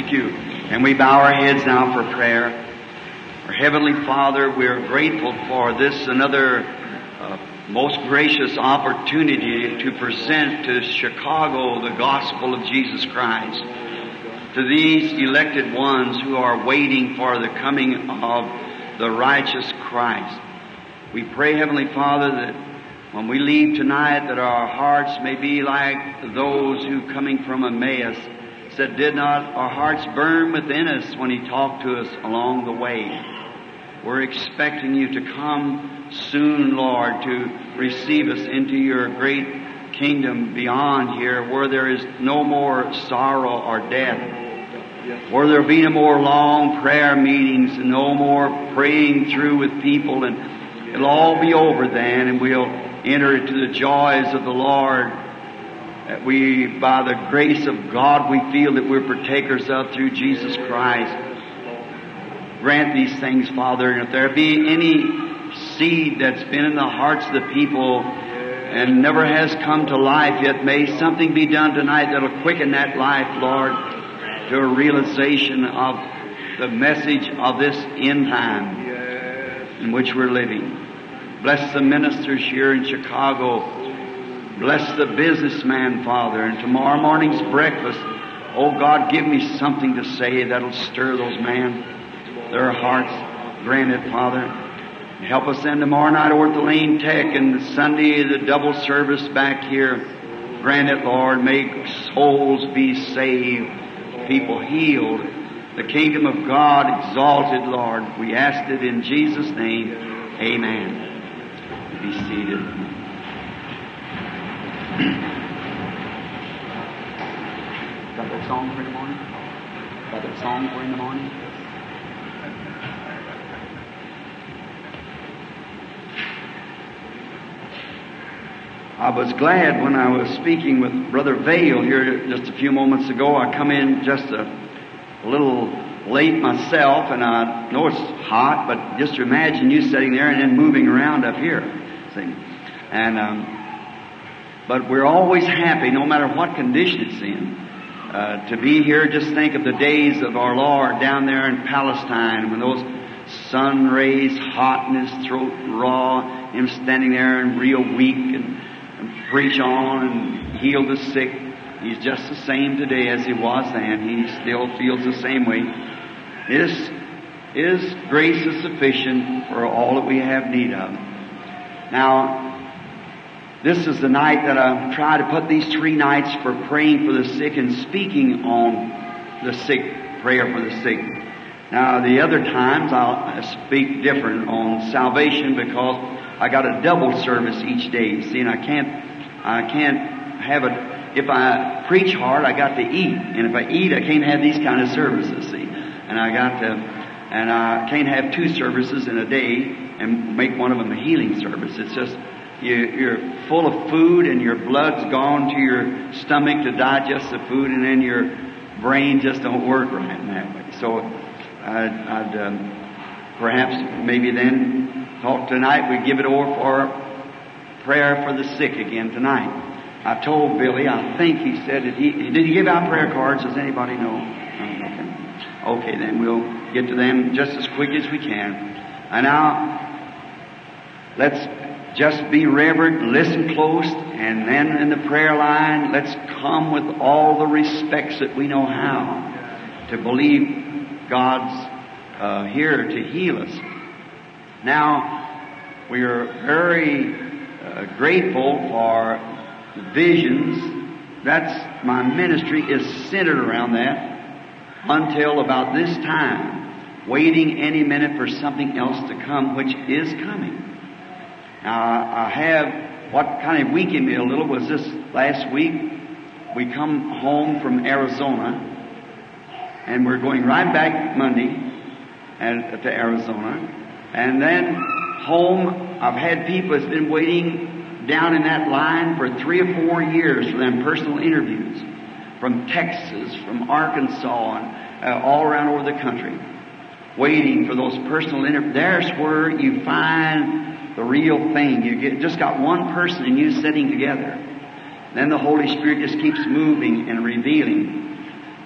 Thank you. And we bow our heads now for prayer. Our Heavenly Father, we're grateful for this another uh, most gracious opportunity to present to Chicago the gospel of Jesus Christ. To these elected ones who are waiting for the coming of the righteous Christ. We pray, Heavenly Father, that when we leave tonight that our hearts may be like those who coming from Emmaus said, did not our hearts burn within us when he talked to us along the way? We're expecting you to come soon, Lord, to receive us into your great kingdom beyond here where there is no more sorrow or death. Where there'll be no more long prayer meetings and no more praying through with people and it'll all be over then and we'll enter into the joys of the Lord that we, by the grace of God, we feel that we're partakers of through Jesus Christ. Grant these things, Father, and if there be any seed that's been in the hearts of the people and never has come to life yet, may something be done tonight that'll quicken that life, Lord, to a realization of the message of this end time in which we're living. Bless the ministers here in Chicago. Bless the businessman, Father. And tomorrow morning's breakfast, oh God, give me something to say that'll stir those men, their hearts. Grant it, Father. Help us then tomorrow night over at the Lane Tech and Sunday the double service back here. Grant it, Lord. Make souls be saved, people healed, the kingdom of God exalted, Lord. We ask it in Jesus' name. Amen. Be seated. Got that song for in the morning? Got that song for in the morning? I was glad when I was speaking with Brother Vayle here just a few moments ago. I come in just a, a little late myself, and I know it's hot, but just imagine you sitting there and then moving around up here. See? And um, but we're always happy, no matter what condition it's in, uh, to be here. Just think of the days of our Lord down there in Palestine when those sun rays hot and his throat raw, him standing there and real weak and, and preach on and heal the sick. He's just the same today as he was then. He still feels the same way. His, his grace is sufficient for all that we have need of. Now, this is the night that I try to put these three nights for praying for the sick and speaking on the sick, prayer for the sick. Now, the other times I'll speak different on salvation because I got a double service each day. See, and I can't, I can't have it. If I preach hard, I got to eat, and if I eat, I can't have these kind of services. See, and I got to, and I can't have two services in a day and make one of them a healing service. It's just you, you're full of food and your blood's gone to your stomach to digest the food and then your brain just don't work right in that way. So I'd, I'd um, perhaps maybe then talk tonight, we give it over for prayer for the sick again tonight. I told Billy, I think he said that he, did he give out prayer cards? Does anybody know? Okay. Okay, then we'll get to them just as quick as we can. And now, let's just be reverent, listen close, and then in the prayer line, let's come with all the respects that we know how to believe God's uh, here to heal us. Now, we are very uh, grateful for visions. That's my ministry is centered around that until about this time, waiting any minute for something else to come, which is coming. Now, I have, what kind of weakened me a little was this last week. We come home from Arizona, and we're going right back Monday and, to Arizona. And then home, I've had people that's been waiting down in that line for three or four years for them personal interviews from Texas, from Arkansas, and uh, all around over the country, waiting for those personal interviews. There's where you find the real thing. You get, just got one person and you sitting together. Then the Holy Spirit just keeps moving and revealing.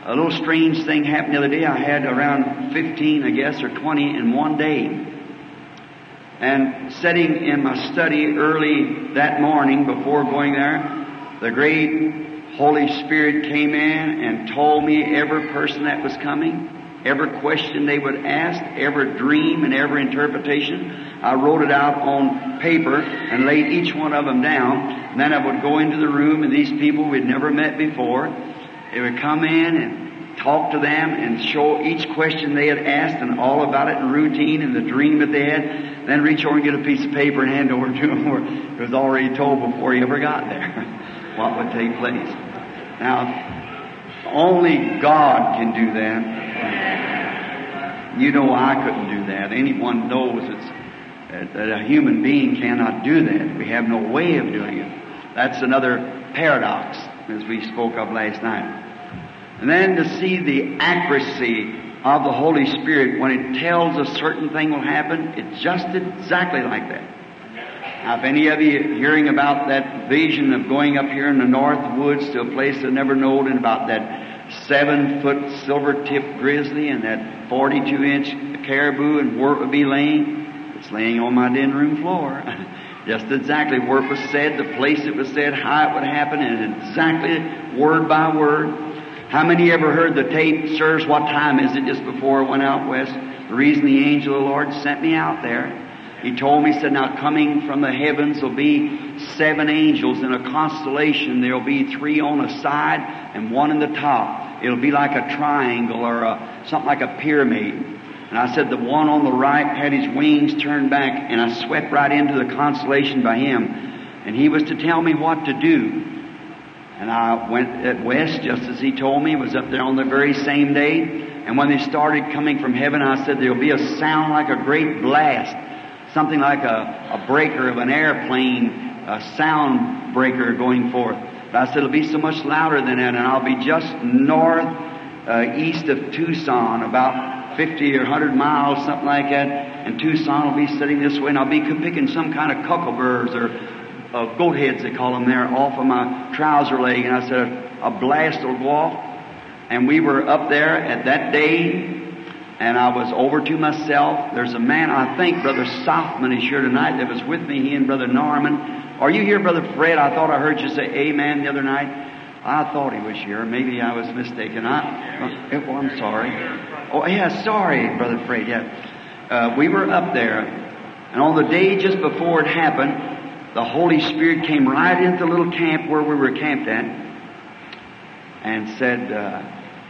a little strange thing happened the other day. I had around 15, I guess, or 20 in one day. And sitting in my study early that morning before going there, the great Holy Spirit came in and told me every person that was coming, every question they would ask, every dream and every interpretation. I wrote it out on paper and laid each one of them down. Then I would go into the room and these people we'd never met before, they would come in and talk to them and show each question they had asked and all about it and routine and the dream that they had. Then reach over and get a piece of paper and hand over to them where it was already told before he ever got there what would take place. Now, only God can do that. You know I couldn't do that. Anyone knows it's, that a human being cannot do that. We have no way of doing it. That's another paradox, as we spoke of last night. And then to see the accuracy of the Holy Spirit when it tells a certain thing will happen, it's just exactly like that. Now, if any of you hearing about that vision of going up here in the north woods to a place they never known and about that seven foot silver tipped grizzly and that 42 inch caribou and it would be laying, it's laying on my den room floor. Just exactly where it was said, the place it was said, how it would happen, and exactly word by word. How many ever heard the tape, sirs, what time is it just before I went out west? The reason the angel of the Lord sent me out there. He told me, he said, now coming from the heavens will be seven angels in a constellation. There'll be three on a side and one in the top. It'll be like a triangle or a, something like a pyramid. And I said, the one on the right had his wings turned back and I swept right into the constellation by him. And he was to tell me what to do. And I went at west just as he told me, was up there on the very same day. And when they started coming from heaven, I said there'll be a sound like a great blast, something like a, a breaker of an airplane, a sound breaker going forth. But I said it'll be so much louder than that, and I'll be just north, uh, east of Tucson, about 50 or 100 miles, something like that. And Tucson will be sitting this way, and I'll be picking some kind of cuckleburs or uh, goat heads, they call them there, off of my trouser leg. And I said, a, a blast will go off. And we were up there at that day, and I was over to myself. There's a man, I think Brother Sothmann is here tonight that was with me, he and Brother Norman. Are you here, Brother Fred? I thought I heard you say amen the other night. I thought he was here. Maybe I was mistaken. I, oh, I'm sorry. Oh, yeah, sorry, Brother Fred. Yeah. Uh, we were up there, and on the day just before it happened, the Holy Spirit came right into the little camp where we were camped at and said, uh,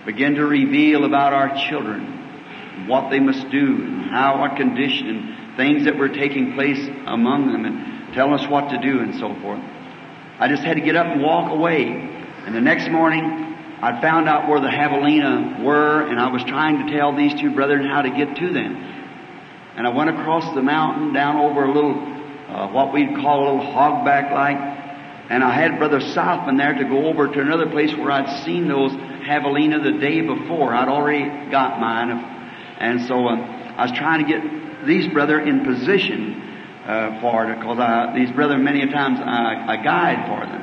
begin to reveal about our children, what they must do, and how, what condition, and things that were taking place among them, and tell us what to do, and so forth. I just had to get up and walk away. And the next morning, I found out where the javelina were, and I was trying to tell these two brethren how to get to them. And I went across the mountain down over a little, uh, what we'd call a little hogback like, and I had Brother Sothmann there to go over to another place where I'd seen those javelina the day before. I'd already got mine. And so uh, I was trying to get these brother in position uh, for it because these brother many a times I, I guide for them.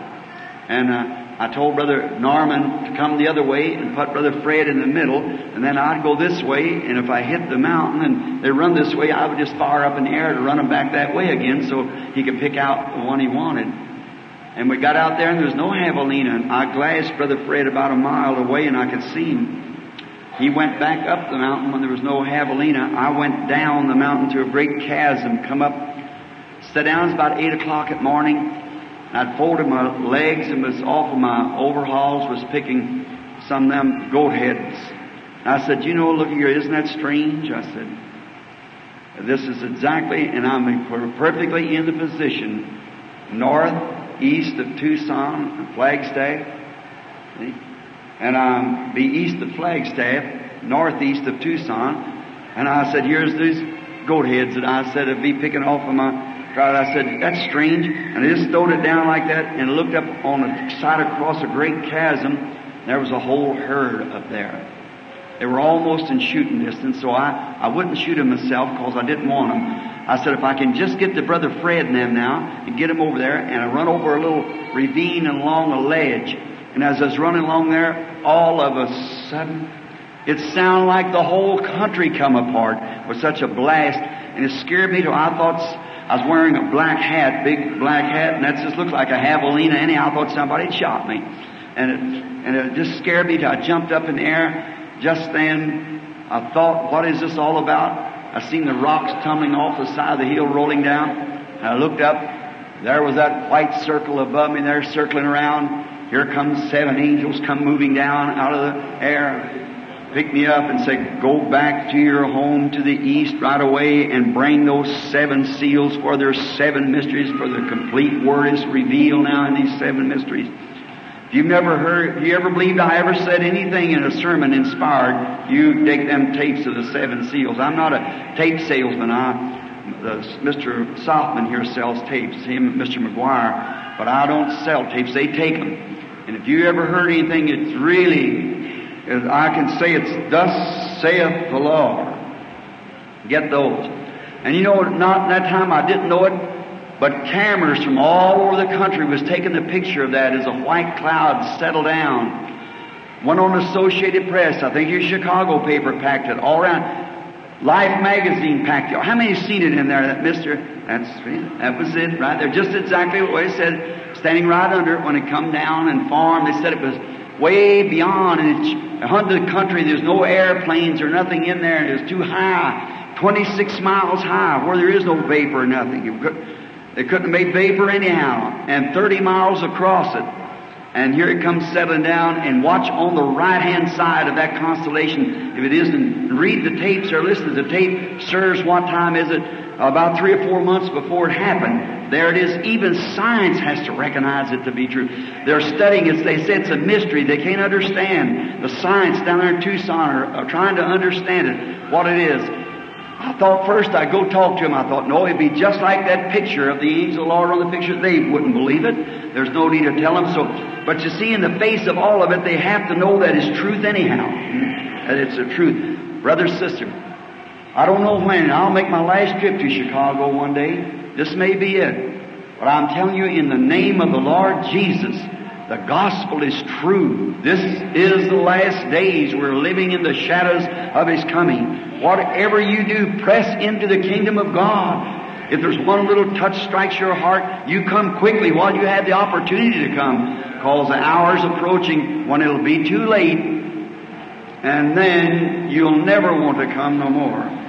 And uh, I told Brother Norman to come the other way and put Brother Fred in the middle, and then I'd go this way, and if I hit the mountain and they run this way, I would just fire up in the air to run them back that way again so he could pick out the one he wanted. And we got out there and there was no javelina. And I glassed Brother Fred about a mile away and I could see him. He went back up the mountain when there was no javelina. I went down the mountain to a great chasm, come up, sat down. It's about eight o'clock at morning. I'd folded my legs and was off of my overhauls, was picking some of them goat heads. And I said, you know, look here, isn't that strange? I said, this is exactly, and I'm perfectly in the position north east of Tucson, Flagstaff. See? And I'm be east of Flagstaff, northeast of Tucson. And I said, here's these goat heads that I said I'd be picking off of my crowd. I said, that's strange. And I just throwed it down like that and looked up on the side across a great chasm. There was a whole herd up there. They were almost in shooting distance, so I, I wouldn't shoot them myself because I didn't want them. I said, if I can just get to Brother Fred and them now and get them over there, and I run over a little ravine and along a ledge. And as I was running along there, all of a sudden, it sounded like the whole country come apart with such a blast, and it scared me till I thought I was wearing a black hat, big black hat, and that just looked like a javelina. Anyhow, I thought somebody had shot me, and it, and it just scared me I jumped up in the air. Just then, I thought, what is this all about? I seen the rocks tumbling off the side of the hill, rolling down. And I looked up. There was that white circle above me there, circling around. Here comes seven angels, come moving down out of the air, pick me up and say, go back to your home to the east right away and bring those seven seals for their seven mysteries, for the complete word is revealed now in these seven mysteries. If you've never heard, if you ever believed I ever said anything in a sermon inspired, you take them tapes of the seven seals. I'm not a tape salesman. I, Mr. Sothmann here sells tapes, him Mr. McGuire, but I don't sell tapes. They take them. And if you ever heard anything, it's really, I can say it's thus saith the Lord. Get those. And you know, not in that time I didn't know it, but cameras from all over the country was taking the picture of that as a white cloud settled down. One on Associated Press, I think your Chicago paper packed it all around. Life magazine packed it. How many seen it in there? That Mister, that's that was it right there. Just exactly what it said, standing right under it when it come down and formed. They said it was way beyond and it's under the country. There's no airplanes or nothing in there. It was too high, 26 miles high, where there is no vapor or nothing. They couldn't have made vapor anyhow, and 30 miles across it. And here it comes settling down, and watch on the right hand side of that constellation. If it isn't, read the tapes or listen to the tape. Sirs, what time is it? About three or four months before it happened. There it is. Even science has to recognize it to be true. They're studying it. They say it's a mystery. They can't understand. The science down there in Tucson are, are trying to understand it, what it is. I thought first I'd go talk to him. I thought, no, it'd be just like that picture of the angel Lord on the picture. They wouldn't believe it. There's no need to tell them. So, but you see, in the face of all of it, they have to know that it's truth anyhow. That it's the truth. Brother, sister, I don't know when. I'll make my last trip to Chicago one day. This may be it. But I'm telling you, in the name of the Lord Jesus, the gospel is true. This is the last days. We're living in the shadows of His coming. Whatever you do, press into the kingdom of God. If there's one little touch strikes your heart, you come quickly while you have the opportunity to come. Because the hour's approaching when it'll be too late. And then you'll never want to come no more.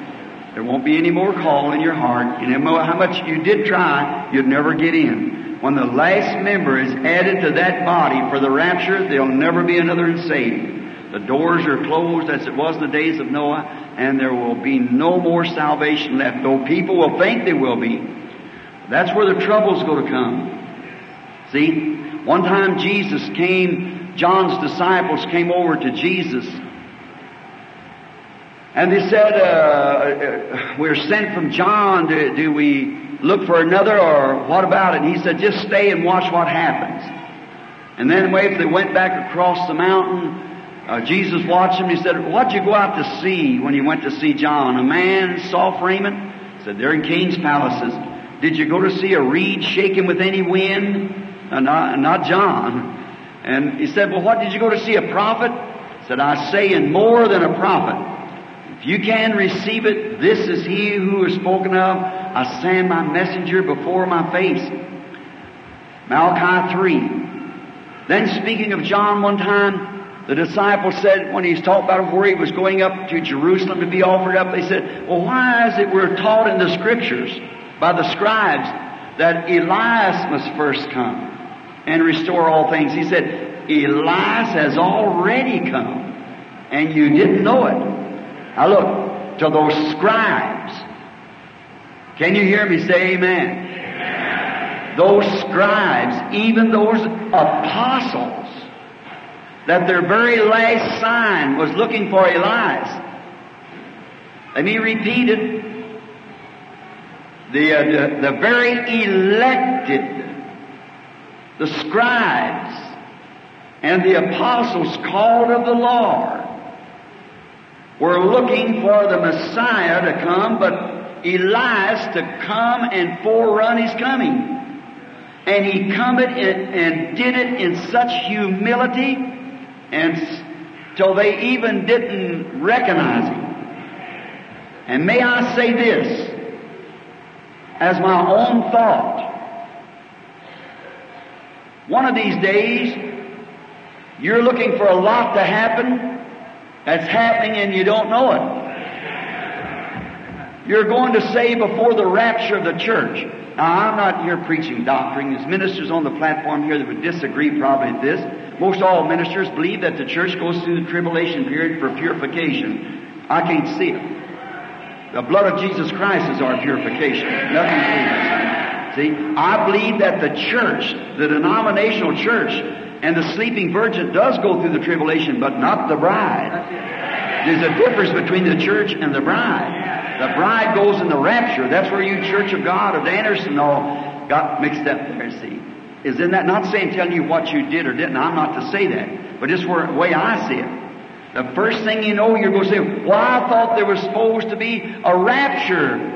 There won't be any more call in your heart. And no how much you did try, you'd never get in. When the last member is added to that body for the rapture, there'll never be another saved. The doors are closed as it was in the days of Noah, and there will be no more salvation left, though people will think there will be. That's where the trouble's going to come. See, one time Jesus came, John's disciples came over to Jesus, and they said, uh, uh, We're sent from John. Do, do we look for another, or what about it? And he said, Just stay and watch what happens. And then, if they went back across the mountain, uh, Jesus watched him. He said, What'd you go out to see when you went to see John? A man, soft raiment? Said, They're in king's palaces. Did you go to see a reed shaking with any wind? Uh, not, not John. And he said, Well, what did you go to see? A prophet? He said, I say, and more than a prophet. If you can receive it, this is he who is spoken of. I send my messenger before my face. Malachi 3. Then speaking of John one time, the disciples said, when he's talked about where he was going up to Jerusalem to be offered up, they said, well, why is it we're taught in the scriptures by the scribes that Elias must first come and restore all things? He said, Elias has already come and you didn't know it. Now look, to those scribes. Can you hear me say amen? amen? Those scribes, even those apostles, that their very last sign was looking for Elias. Let me repeat it. The, uh, the, the very elected, the scribes, and the apostles called of the Lord were looking for the Messiah to come, but Elias to come and forerun his coming. And he come it and did it in such humility and till they even didn't recognize him. And may I say this as my own thought. One of these days, you're looking for a lot to happen that's happening and you don't know it. You're going to say before the rapture of the church. Now, I'm not here preaching doctrine. There's ministers on the platform here that would disagree probably with this. Most all ministers believe that the church goes through the tribulation period for purification. I can't see it. The blood of Jesus Christ is our purification. Nothing. See, I believe that the church, the denominational church, and the sleeping virgin does go through the tribulation, but not the bride. There's a difference between the church and the bride. The bride goes in the rapture. That's where you Church of God of Anderson all got mixed up there, see. Is in that not saying telling you what you did or didn't. I'm not to say that. But just where the way I see it. The first thing you know, you're going to say, Well, I thought there was supposed to be a rapture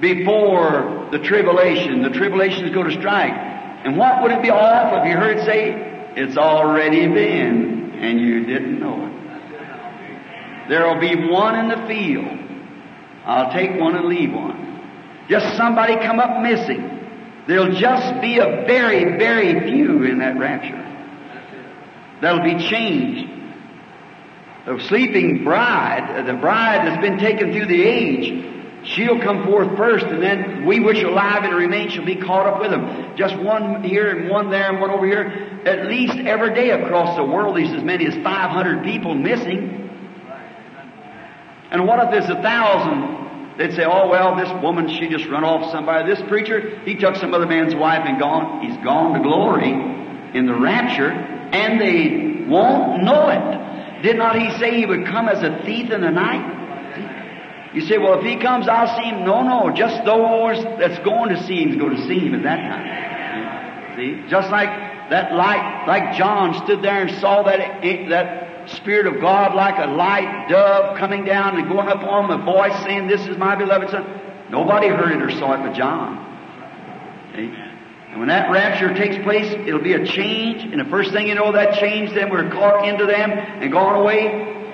before the tribulation. The tribulation is going to strike. And what would it be off if you heard say, It's already been, and you didn't know it? There'll be one in the field. I'll take one and leave one. Just somebody come up missing. There'll just be a very, very few in that rapture. That'll be changed. The sleeping bride, the bride that's been taken through the age, she'll come forth first, and then we which are alive and remain shall be caught up with them. Just one here and one there and one over here. At least every day across the world, there's as many as 500 people missing. And what if there's a thousand They'd say, oh well, this woman, she just run off somebody. This preacher, he took some other man's wife and gone, he's gone to glory in the rapture, and they won't know it. Did not he say he would come as a thief in the night? You say, well, if he comes, I'll see him. No, no, just those that's going to see him go to see him at that time. See? Just like that light, like John stood there and saw that, that Spirit of God like a light dove coming down and going up on him, a voice saying, This is my beloved Son. Nobody heard it or saw it but John. Okay? And when that rapture takes place, it'll be a change, and the first thing you know, that change, then we're caught into them and gone away,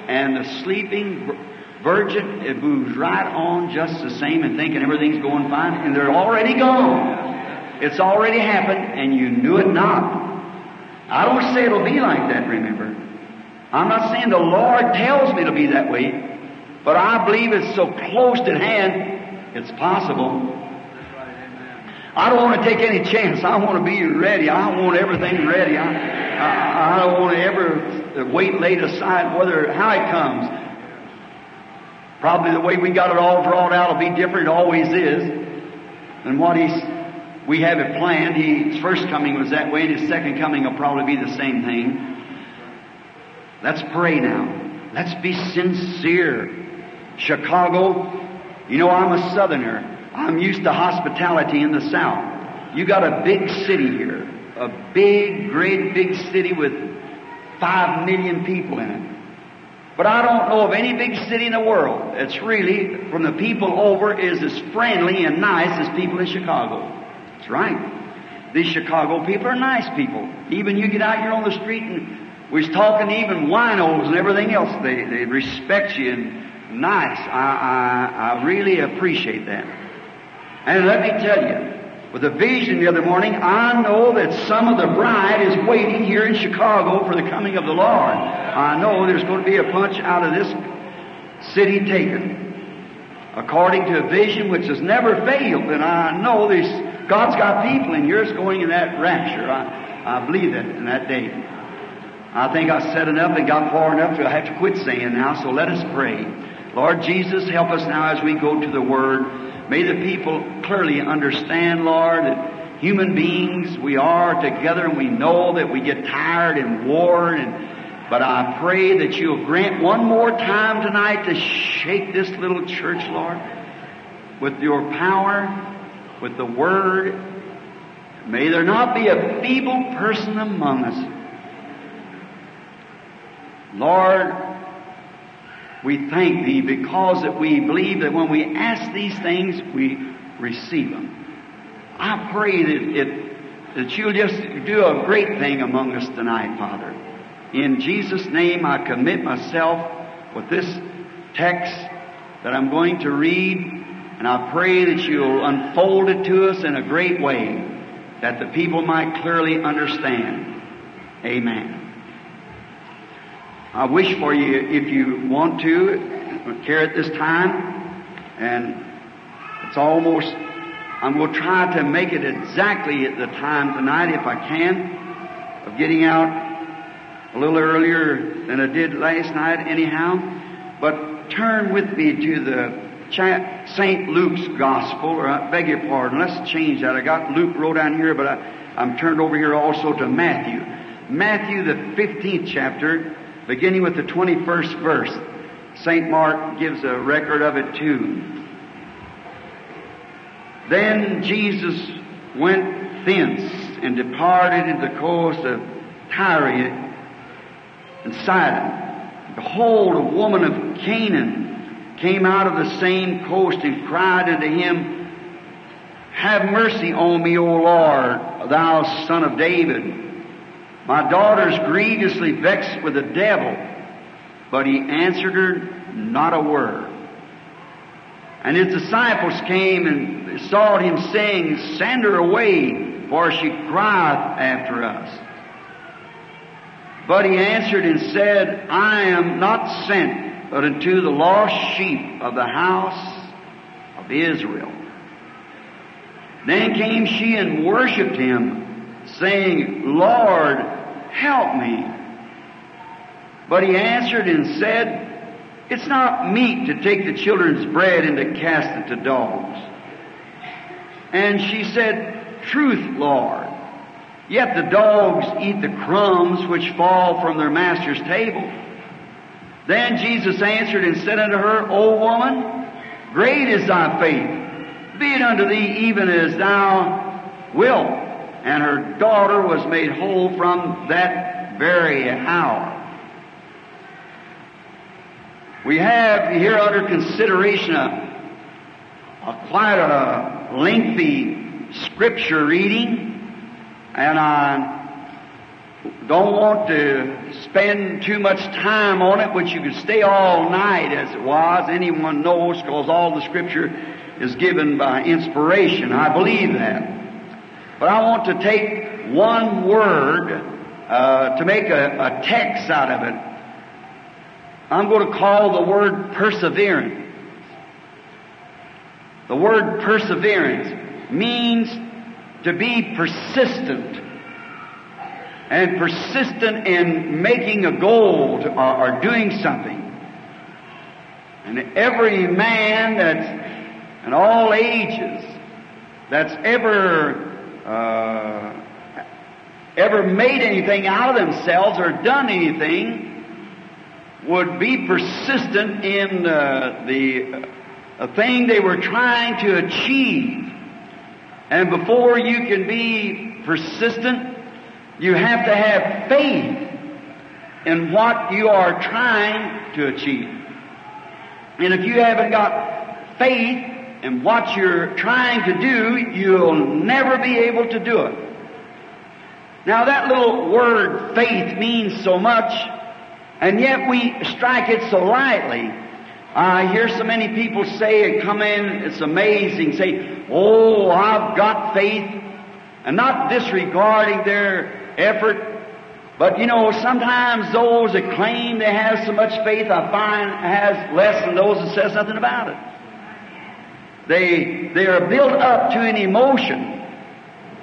and the sleeping virgin, it moves right on just the same and thinking everything's going fine, and they're already gone. It's already happened, and you knew it not. I don't say it'll be like that, remember. I'm not saying the Lord tells me to be that way, but I believe it's so close at hand, it's possible. I don't want to take any chance. I want to be ready. I want everything ready. I, I, I don't want to ever wait laid aside whether how it comes. Probably the way we got it all drawn out will be different. It always is. And what he's we have it planned. He, his first coming was that way, and his second coming will probably be the same thing. Let's pray now. Let's be sincere. Chicago, you know, I'm a southerner. I'm used to hospitality in the south. You got a big city here. A big, great big city with five million people in it. But I don't know of any big city in the world that's really, from the people over, is as friendly and nice as people in Chicago. That's right. These Chicago people are nice people. Even you get out here on the street and we was talking even winos and everything else. They, they respect you and nice. I, I, I really appreciate that. And let me tell you, with a vision the other morning, I know that some of the bride is waiting here in Chicago for the coming of the Lord. I know there's going to be a punch out of this city taken. According to a vision which has never failed, and I know this, God's got people in here that's going in that rapture. I, I believe that in that day. I think I said enough and got far enough to I have to quit saying now, so let us pray. Lord Jesus, help us now as we go to the Word. May the people clearly understand, Lord, that human beings we are together and we know that we get tired and worn and but I pray that you'll grant one more time tonight to shake this little church, Lord, with your power, with the Word. May there not be a feeble person among us. Lord, we thank Thee because that we believe that when we ask these things, we receive them. I pray that, it, that You'll just do a great thing among us tonight, Father. In Jesus' name, I commit myself with this text that I'm going to read, and I pray that you'll unfold it to us in a great way that the people might clearly understand. Amen. I wish for you, if you want to, care at this time, and it's almost, I'm going to try to make it exactly at the time tonight if I can, of getting out a little earlier than I did last night anyhow. But turn with me to the St. Luke's Gospel, or I beg your pardon, let's change that. I got Luke wrote down here, but I, I'm turned over here also to Matthew. Matthew, the 15th chapter, beginning with the 21st verse. St. Mark gives a record of it too. Then Jesus went thence and departed into the coast of Tyre and Sidon. Behold, a woman of Canaan came out of the same coast and cried unto him, Have mercy on me, O Lord, thou son of David. My daughter is grievously vexed with the devil. But he answered her not a word. And his disciples came and saw him saying, Send her away, for she crieth after us. But he answered and said, I am not sent but unto the lost sheep of the house of Israel. Then came she and worshipped him, saying, Lord, help me. But he answered and said, It's not meet to take the children's bread and to cast it to dogs. And she said, Truth, Lord. Yet the dogs eat the crumbs which fall from their master's table. Then Jesus answered and said unto her, O woman, great is thy faith. Be it unto thee even as thou wilt. And her daughter was made whole from that very hour. We have here under consideration a, a quite a lengthy scripture reading and I don't want to spend too much time on it, which you could stay all night as it was. Anyone knows because all the scripture is given by inspiration. I believe that. But I want to take one word uh, to make a, a text out of it. I'm going to call the word perseverance. The word perseverance means to be persistent and persistent in making a goal to, or, or, doing something. And every man that's in all ages that's ever uh, ever made anything out of themselves or done anything would be persistent in uh, the uh, thing they were trying to achieve. And before you can be persistent, you have to have faith in what you are trying to achieve. And if you haven't got faith in what you're trying to do, you'll never be able to do it. Now that little word faith means so much, and yet we strike it so lightly. I hear so many people say and come in, it's amazing, say, Oh, I've got faith, and not disregarding their effort. But you know, sometimes those that claim they have so much faith, I find has less than those that says nothing about it. They, they are built up to an emotion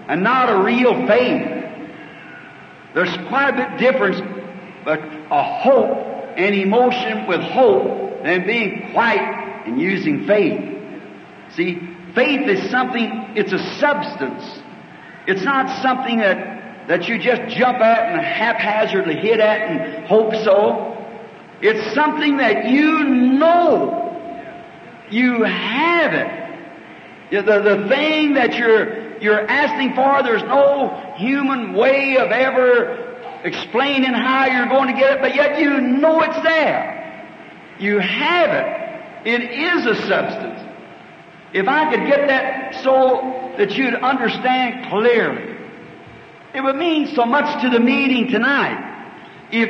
and not a real faith. There's quite a bit difference, but a hope and emotion with hope than being quiet and using faith. See, faith is something, it's a substance. It's not something that, that you just jump at and haphazardly hit at and hope so. It's something that you know. You have it. The, the thing that you're, you're asking for, there's no human way of ever explaining how you're going to get it, but yet you know it's there. You have it. It is a substance. If I could get that so that you'd understand clearly, it would mean so much to the meeting tonight. if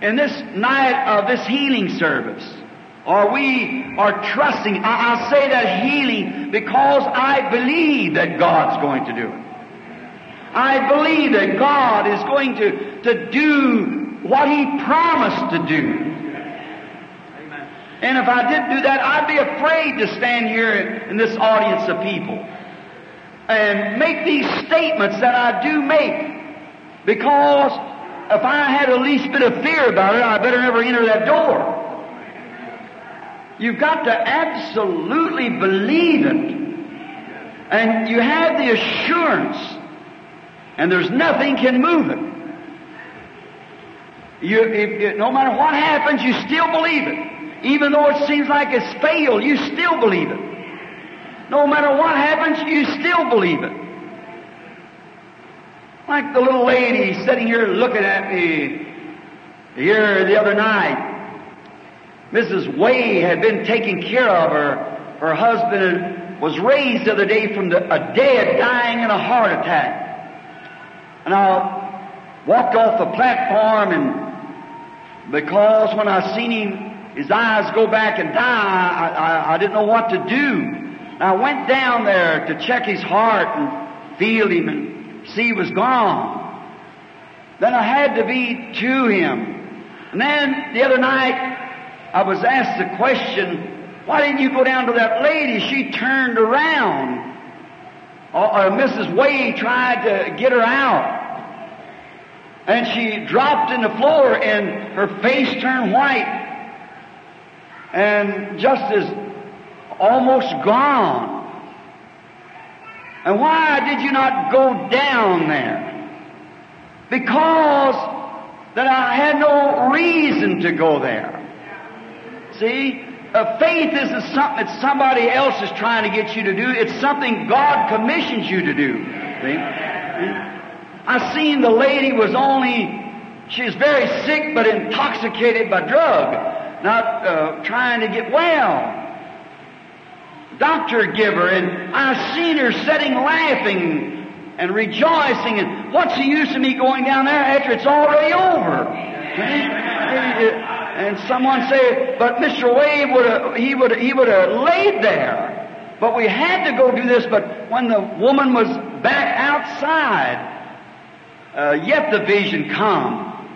in this night of this healing service, or we are trusting, I, I say that healing because I believe that God's going to do it. I believe that God is going to, to do what He promised to do. And if I didn't do that, I'd be afraid to stand here in, in this audience of people and make these statements that I do make. Because if I had the least bit of fear about it, I better never enter that door. You've got to absolutely believe it. And you have the assurance, and there's nothing can move it. You, if, no matter what happens, you still believe it. Even though it seems like it's failed, you still believe it. No matter what happens, you still believe it. Like the little lady sitting here looking at me here the other night. Mrs. Way had been taking care of her. Her husband was raised the other day from the, a dead, dying in a heart attack. And I walked off the platform and because when I seen him his eyes go back and die, I, I, I didn't know what to do. I went down there to check his heart and feel him and see he was gone. Then I had to be to him. And then the other night, I was asked the question, why didn't you go down to that lady? She turned around. Or, Mrs. Way tried to get her out. And she dropped in the floor and her face turned white and just as almost gone. And why did you not go down there? Because that I had no reason to go there. See, faith isn't something that somebody else is trying to get you to do. It's something God commissions you to do. See? I seen the lady was only, she was very sick but intoxicated by drug not uh, trying to get well. Doctor give her, and I seen her sitting laughing and rejoicing. And what's the use of me going down there after it's already over? And someone said, "But Mr. Wade would have he would he would have laid there." But we had to go do this. But when the woman was back outside, uh, yet the vision come,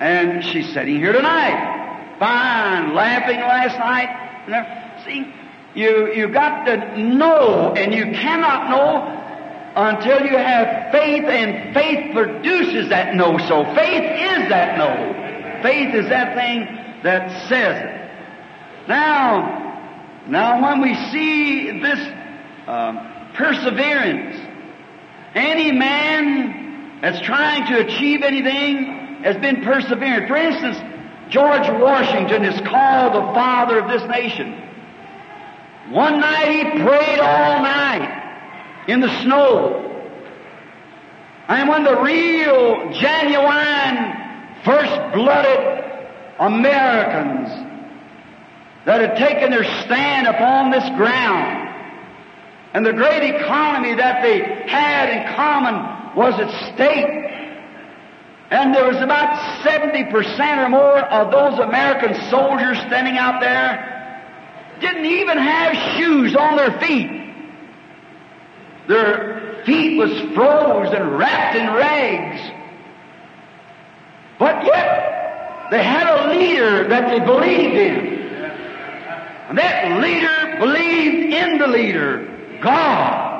and she's sitting here tonight fine, laughing last night. See, you, you got to know, and you cannot know until you have faith, and faith produces that know. So faith is that know. Faith is that thing that says it. Now, now when we see this uh, perseverance, any man that's trying to achieve anything has been persevering. For instance, George Washington is called the father of this nation. One night he prayed all night in the snow. And when the real, genuine, first-blooded Americans that had taken their stand upon this ground and the great economy that they had in common was at stake, and there was about 70% or more of those American soldiers standing out there didn't even have shoes on their feet. Their feet was froze and wrapped in rags. But yet, they had a leader that they believed in. And that leader believed in the leader, God.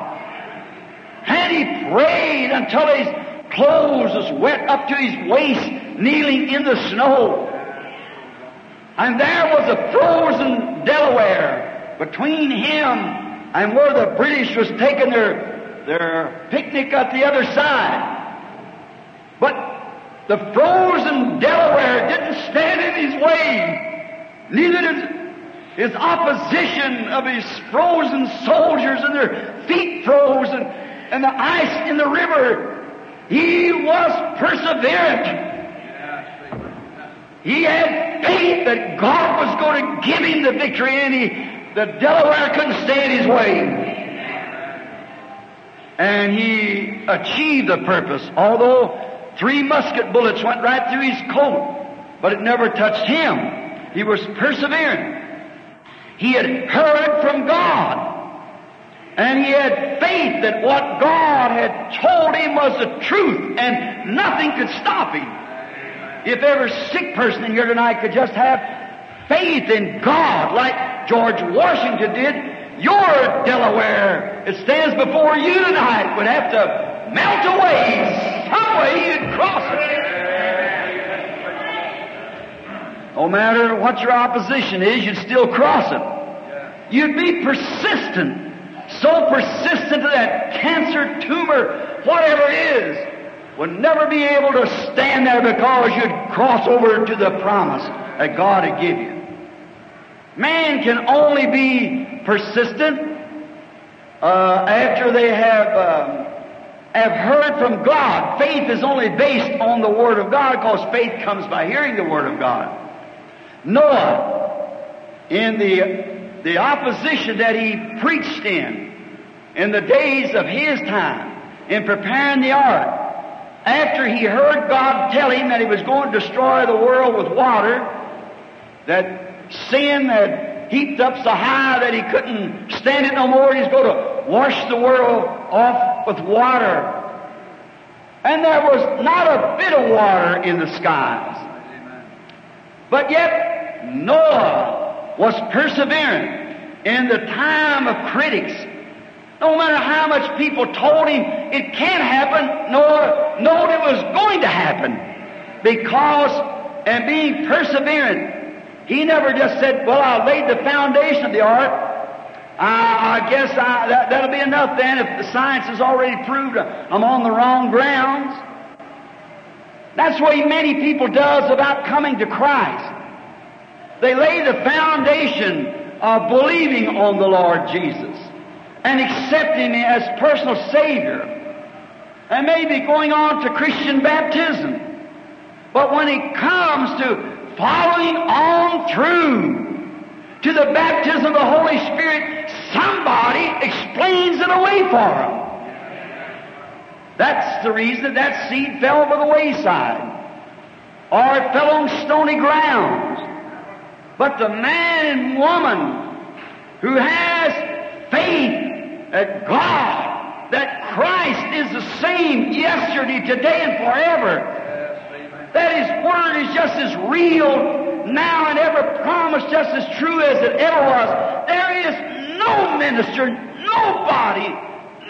And he prayed until his clothes was wet up to his waist, kneeling in the snow. And there was a frozen Delaware between him and where the British was taking their, their picnic at the other side. But the frozen Delaware didn't stand in his way. Neither did his opposition of his frozen soldiers and their feet frozen and the ice in the river he was perseverant. He had faith that God was going to give him the victory, and he, the Delaware couldn't stand his way. And he achieved the purpose, although Three musket bullets went right through his coat, but it never touched him. He was persevering. He had heard from God. And he had faith that what God had told him was the truth and nothing could stop him. If every sick person in here tonight could just have faith in God like George Washington did, your Delaware, it stands before you tonight, would have to melt away. Some way you'd cross it. No matter what your opposition is, you'd still cross it. You'd be persistent. So persistent that cancer, tumor, whatever it is, would never be able to stand there because you'd cross over to the promise that God had given you. Man can only be persistent uh, after they have um, have heard from God. Faith is only based on the Word of God because faith comes by hearing the Word of God. Noah, in the the opposition that he preached in in the days of his time in preparing the ark, after he heard God tell him that he was going to destroy the world with water, that sin had heaped up so high that he couldn't stand it no more, he's going to wash the world off with water. And there was not a bit of water in the skies. But yet, Noah was persevering in the time of critics no matter how much people told him it can't happen, nor knowed it was going to happen. Because, and being perseverant, he never just said, well, I laid the foundation of the ark. I, I guess I, that, that'll be enough then if the science has already proved uh, I'm on the wrong grounds. That's what many people does about coming to Christ. They lay the foundation of believing on the Lord Jesus and accepting Him as personal Savior, and maybe going on to Christian baptism. But when it comes to following on through to the baptism of the Holy Spirit, somebody explains it away for them. That's the reason that that seed fell over the wayside, or it fell on stony grounds. But the man and woman who has faith that God, that Christ is the same yesterday, today, and forever. That His Word is just as real now and ever promised just as true as it ever was. There is no minister, nobody,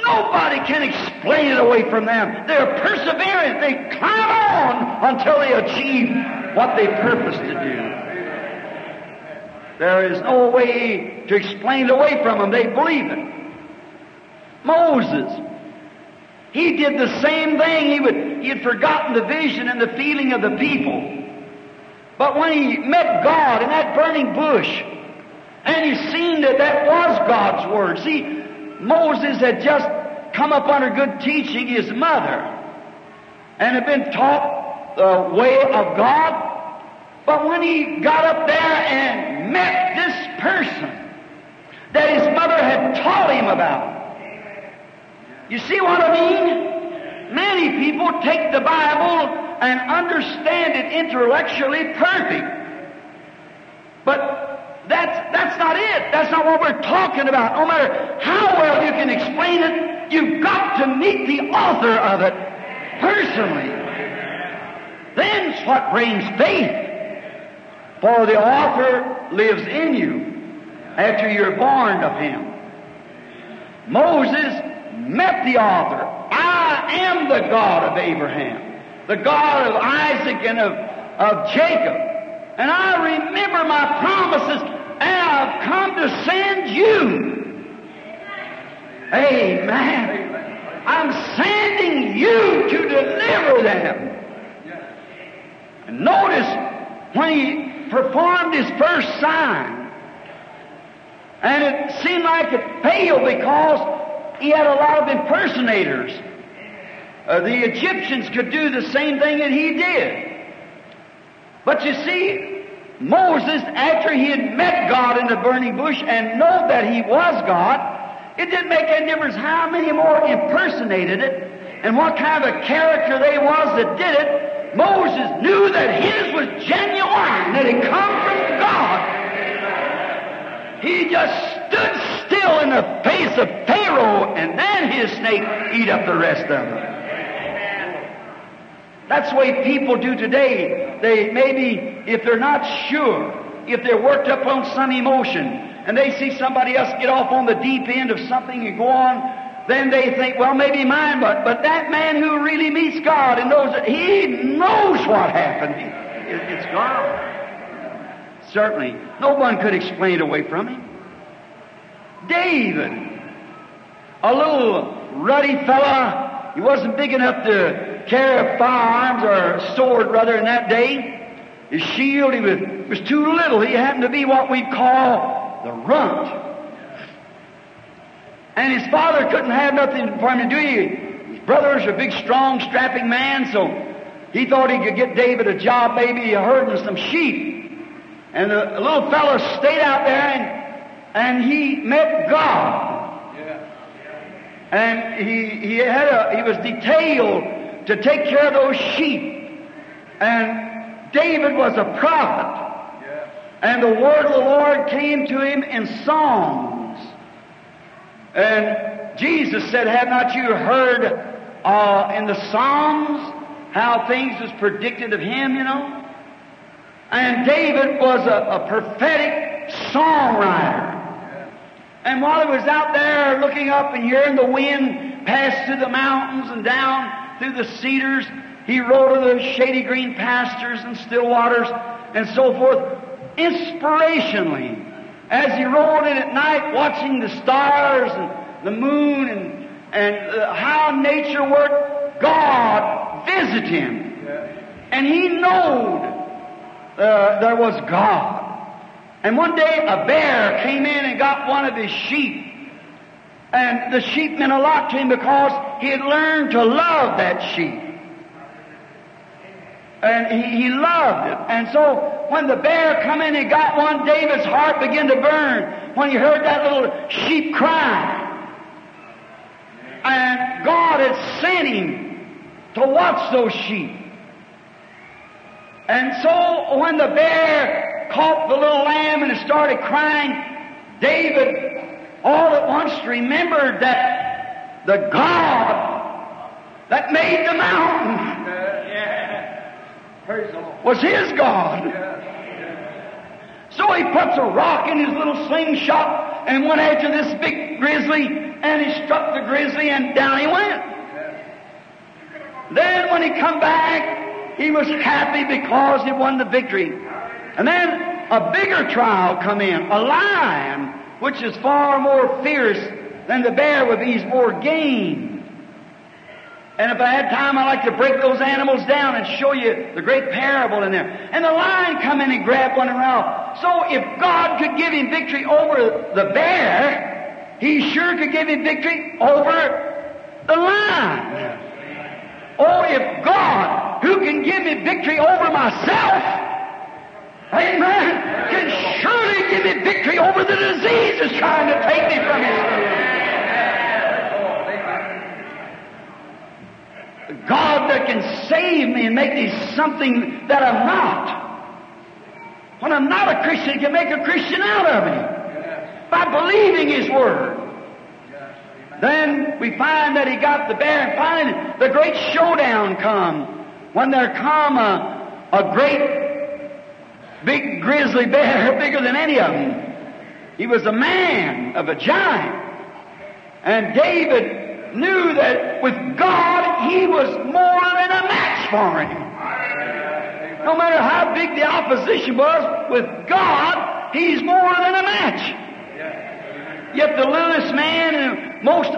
nobody can explain it away from them. They're perseverant. They climb on until they achieve what they purpose to do. There is no way to explain it away from them. They believe it. Moses. He did the same thing. He, would, he had forgotten the vision and the feeling of the people. But when he met God in that burning bush, and he seen that that was God's Word. See, Moses had just come up under good teaching, his mother, and had been taught the way of God. But when he got up there and met this person that his mother had taught him about, you see what I mean? Many people take the Bible and understand it intellectually perfect. But that's, that's not it. That's not what we're talking about. No matter how well you can explain it, you've got to meet the author of it personally. Then's what brings faith. For the author lives in you after you're born of him. Moses met the author. I am the God of Abraham, the God of Isaac and of, of Jacob. And I remember my promises, and I've come to send you. Amen. I'm sending you to deliver them. And notice when he performed his first sign, and it seemed like it failed because he had a lot of impersonators. Uh, the Egyptians could do the same thing that he did. But you see, Moses, after he had met God in the burning bush and know that he was God, it didn't make any difference how many more impersonated it. and what kind of a character they was that did it, Moses knew that his was genuine, that it come from God. He just stood still in the face of Pharaoh, and then his snake eat up the rest of them. That's the way people do today. They maybe, if they're not sure, if they're worked up on some emotion, and they see somebody else get off on the deep end of something and go on, then they think, well, maybe mine, but, but that man who really meets God and knows that he knows what happened, it, it's God. Certainly. No one could explain it away from him. David, a little ruddy fella, he wasn't big enough to carry firearms or sword rather in that day. His shield, he was, was too little. He happened to be what we call the runt. And his father couldn't have nothing for him to do. His brother's a big, strong, strapping man, so he thought he could get David a job, maybe herding some sheep. And the little fellow stayed out there and, and he met God. And he, he had a, he was detailed to take care of those sheep. And David was a prophet. And the word of the Lord came to him in songs. And Jesus said, Have not you heard uh, in the Psalms how things was predicted of him, you know? And David was a, a prophetic songwriter. And while he was out there looking up and hearing the wind pass through the mountains and down through the cedars, he rode to the shady green pastures and still waters and so forth, inspirationally. As he rode in at night, watching the stars and the moon and, and uh, how nature worked, God visited him. And he knowed uh, there was God. And one day a bear came in and got one of his sheep. And the sheep meant a lot to him because he had learned to love that sheep. And he, he loved it. And so when the bear come in and got one, David's heart began to burn when he heard that little sheep cry. And God had sent him to watch those sheep. And so when the bear caught the little lamb and it started crying, David all at once remembered that the God that made the mountain was his God. So he puts a rock in his little slingshot and went after this big grizzly and he struck the grizzly and down he went. Then when he come back, he was happy because he won the victory. And then a bigger trial come in, a lion, which is far more fierce than the bear would be, he's more game. And if I had time, I'd like to break those animals down and show you the great parable in there. And the lion come in and grab one around. So if God could give him victory over the bear, he sure could give him victory over the lion. Oh, if God, who can give me victory over myself, amen, can surely give me victory over the disease that's trying to take me from His. God that can save me and make me something that I'm not. When I'm not a Christian, can make a Christian out of me by believing His Word. Then we find that He got the bear, and finally the great showdown come when there come a, a great big grizzly bear, bigger than any of them. He was a man of a giant. And David knew that with God he was more than a match for him. No matter how big the opposition was, with God he's more than a match. Yet the littlest man and most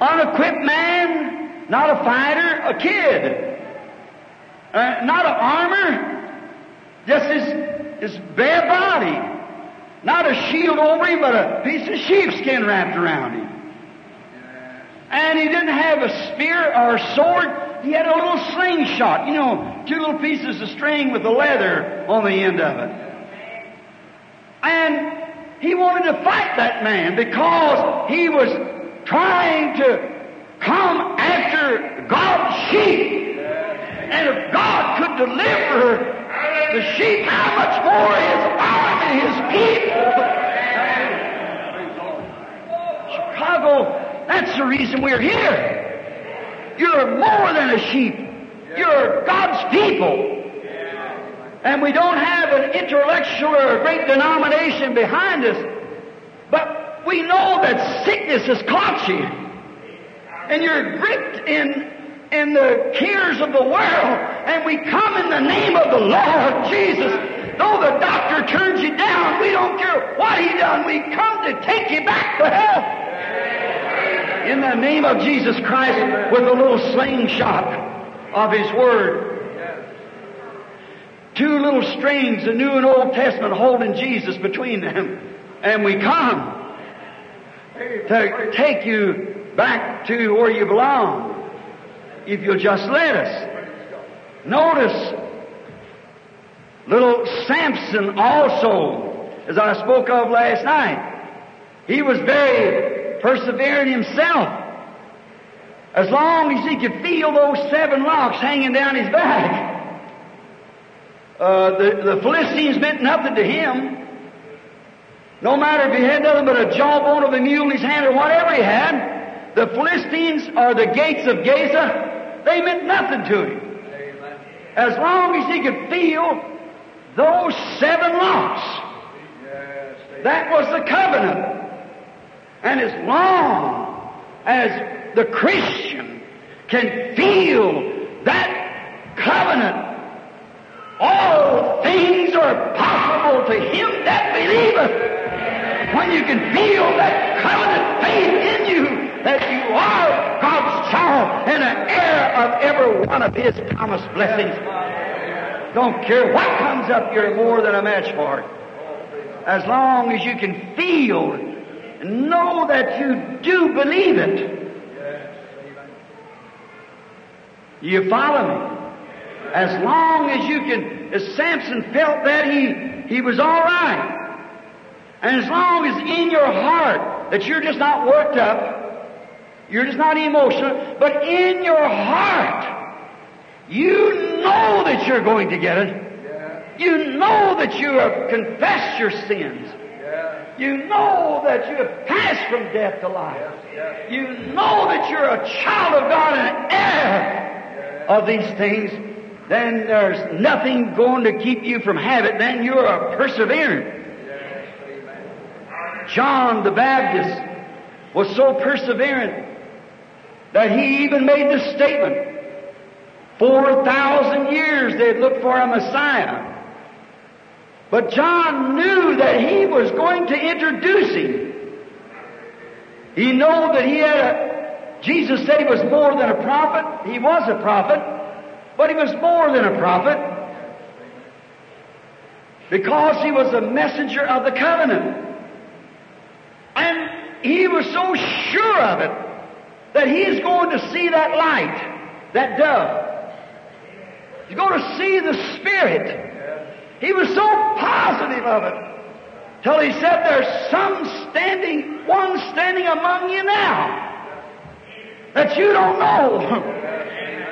unequipped man, not a fighter, a kid, uh, not an armor, just his, his bare body. Not a shield over him, but a piece of sheepskin wrapped around him. And he didn't have a spear or a sword. He had a little slingshot, you know, two little pieces of string with the leather on the end of it. And he wanted to fight that man because he was trying to come after God's sheep. And if God could deliver the sheep, how much more is His army, His people? Chicago, that's the reason we're here. You're more than a sheep. You're God's people. And we don't have an intellectual or a great denomination behind us, but we know that sickness has caught you. And you're gripped in, in the cares of the world, and we come in the name of the Lord Jesus. Though the doctor turns you down, we don't care what he done. We come to take you back to health. In the name of Jesus Christ, with a little slingshot of His Word. Two little strings, the New and Old Testament, holding Jesus between them. And we come to take you back to where you belong. If you'll just let us. Notice, little Samson also, as I spoke of last night, he was very persevering himself. As long as he could feel those seven locks hanging down his back. Uh, the, the Philistines meant nothing to him. No matter if he had nothing but a jawbone of a mule in his hand or whatever he had, the Philistines or the gates of Gaza, they meant nothing to him. As long as he could feel those seven locks. That was the covenant. And as long as the Christian can feel that covenant, all things are possible to him that believeth. When you can feel that covenant faith in you, that you are God's and an heir of every one of His promised blessings. Don't care what comes up, you're more than a match for it. As long as you can feel and know that you do believe it. You follow me? As long as you can, as Samson felt that he, he was alright. And as long as in your heart that you're just not worked up, you're just not emotional, but in your heart, you know that you're going to get it. You know that you have confessed your sins. You know that you have passed from death to life. You know that you're a child of God and an heir of these things. Then there's nothing going to keep you from having it. Then you're a perseverant. John the Baptist was so perseverant that he even made this statement. Four thousand years they'd looked for a Messiah. But John knew that he was going to introduce him. He knew that he had a, Jesus said he was more than a prophet. He was a prophet, but he was more than a prophet because he was a messenger of the covenant. And he was so sure of it that he's going to see that light, that dove. He's going to see the Spirit. He was so positive of it till he said, There's some standing, one standing among you now that you don't know.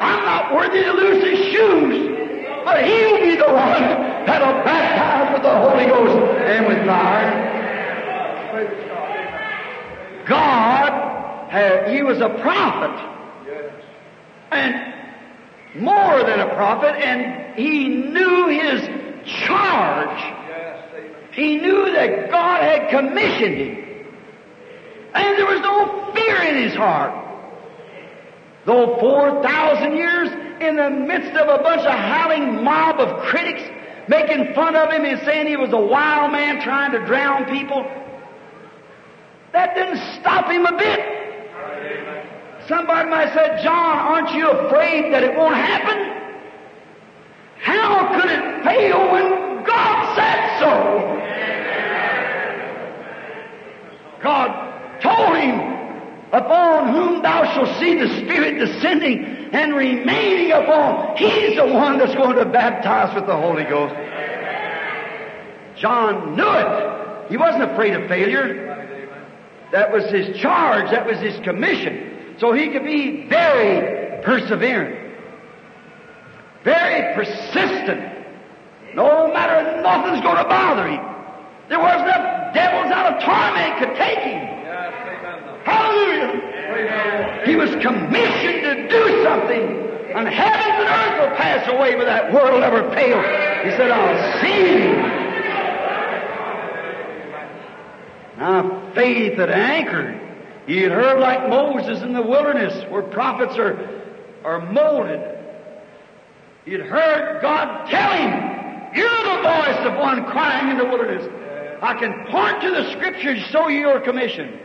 I'm not worthy to lose his shoes, but he'll be the one that'll baptize with the Holy Ghost and with fire. God, he was a prophet. And more than a prophet, and he knew his charge. He knew that God had commissioned him. And there was no fear in his heart. Though 4,000 years in the midst of a bunch of howling mob of critics making fun of him and saying he was a wild man trying to drown people, that didn't stop him a bit. Somebody might say, John, aren't you afraid that it won't happen? How could it fail when God said so? God told him, upon whom thou shalt see the Spirit descending and remaining upon, He's the one that's going to baptize with the Holy Ghost. John knew it. He wasn't afraid of failure. That was his charge. That was his commission. So he could be very, persevering, very persistent. No matter nothing's going to bother him. There wasn't enough devils out of torment could take him. Hallelujah. He was commissioned to do something. And heavens and earth will pass away, but that word will never fail. He said, I'll see. Now, faith had anchored. He had heard like Moses in the wilderness, where prophets are, are molded. He had heard God tell him, You're the voice of one crying in the wilderness. I can point to the scriptures show you your commission.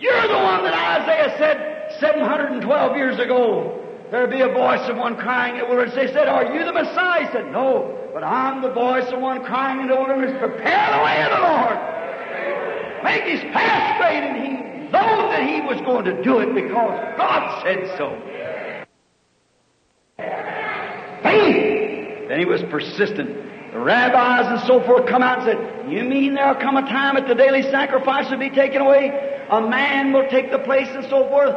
You're the one that Isaiah said 712 years ago. There'll be a voice of one crying in the wilderness. They said, Are you the Messiah? He said, No, but I'm the voice of one crying in the wilderness. Prepare the way of the Lord. Make his path straight, and he knew that he was going to do it because God said so. Faith! Then he was persistent. The rabbis and so forth come out and said, You mean there'll come a time that the daily sacrifice will be taken away? A man will take the place and so forth?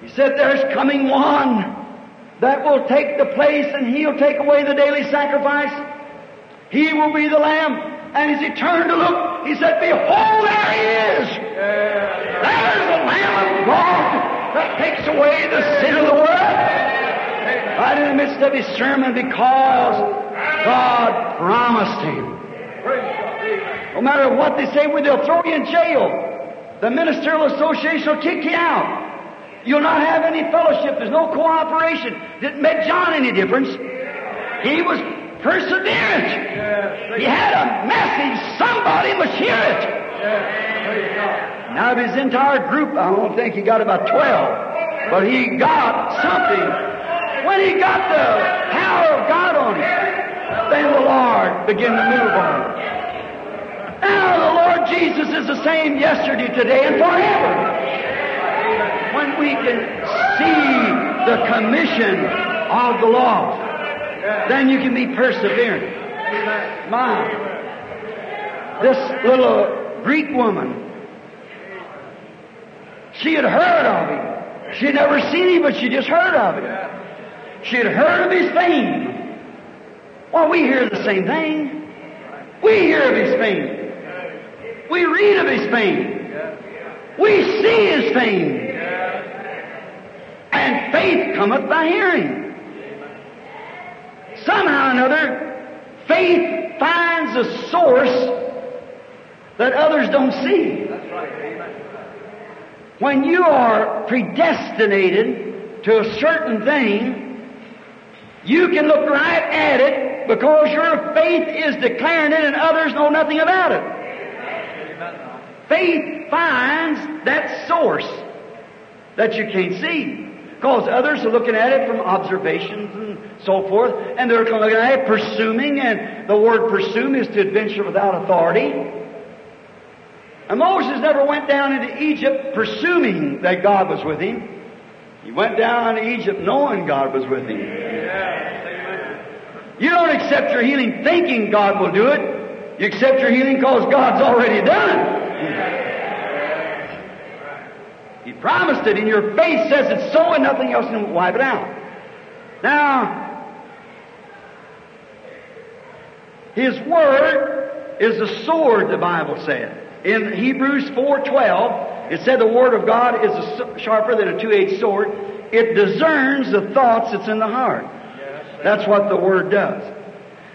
He said, There's coming one that will take the place and he'll take away the daily sacrifice. He will be the lamb. And as he turned to look, he said, Behold, there he is! There's the Lamb of God that takes away the sin of the world. Right in the midst of his sermon because God promised him. No matter what they say, well, they'll throw you in jail. The Ministerial Association will kick you out. You'll not have any fellowship. There's no cooperation. Didn't make John any difference. He was perseverant. He had a message. Somebody must hear it. Now, of his entire group, I don't think he got about 12, but he got something. When he got the power of God on him, then the Lord began to move on him. Now, the Lord Jesus is the same yesterday, today, and forever. When we can see the commission of the law, then you can be perseverant. My, this little Greek woman, she had heard of him. She had never seen him, but she just heard of him. She had heard of his fame. Well, we hear the same thing. We hear of his fame. We read of his fame. We see his fame. And faith cometh by hearing. Somehow or another, faith finds a source that others don't see. When you are predestinated to a certain thing, you can look right at it because your faith is declaring it and others know nothing about it. Faith finds that source that you can't see. Because others are looking at it from observations and so forth, and they're looking at it presuming, and the word presume is to adventure without authority. And Moses never went down into Egypt presuming that God was with him. He went down into Egypt knowing God was with him. You don't accept your healing thinking God will do it. You accept your healing because God's already done it. He promised it, and your faith says it's so, and nothing else can wipe it out. Now, His Word is a sword, the Bible said. In Hebrews 4.12, it said the Word of God is a, sharper than a two-edged sword. It discerns the thoughts that's in the heart. That's what the Word does.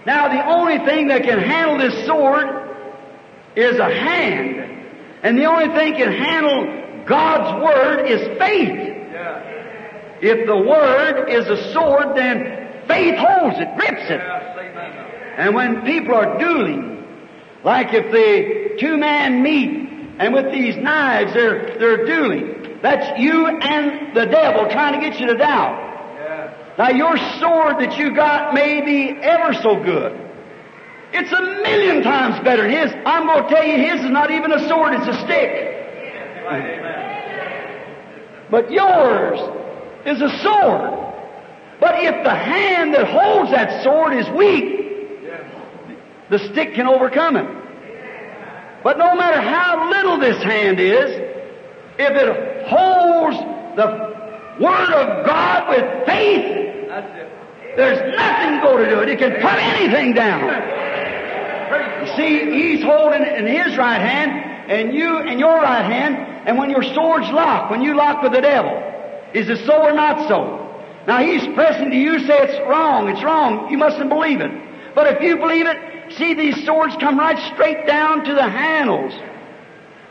Now, the only thing that can handle this sword is a hand. And the only thing can handle God's Word is faith. If the Word is a sword, then faith holds it, grips it. And when people are dueling, like if the two men meet and with these knives they're, they're dueling, that's you and the devil trying to get you to doubt. Now your sword that you got may be ever so good. It's a million times better than his. I'm going to tell you, his is not even a sword, it's a stick. But yours is a sword. But if the hand that holds that sword is weak, the stick can overcome it. But no matter how little this hand is, if it holds the Word of God with faith. There's nothing going to do it. It can put anything down. You see, he's holding it in his right hand, and you in your right hand, and when your sword's locked, when you lock with the devil, is it so or not so? Now he's pressing to you, say it's wrong, it's wrong, you mustn't believe it. But if you believe it, see these swords come right straight down to the handles.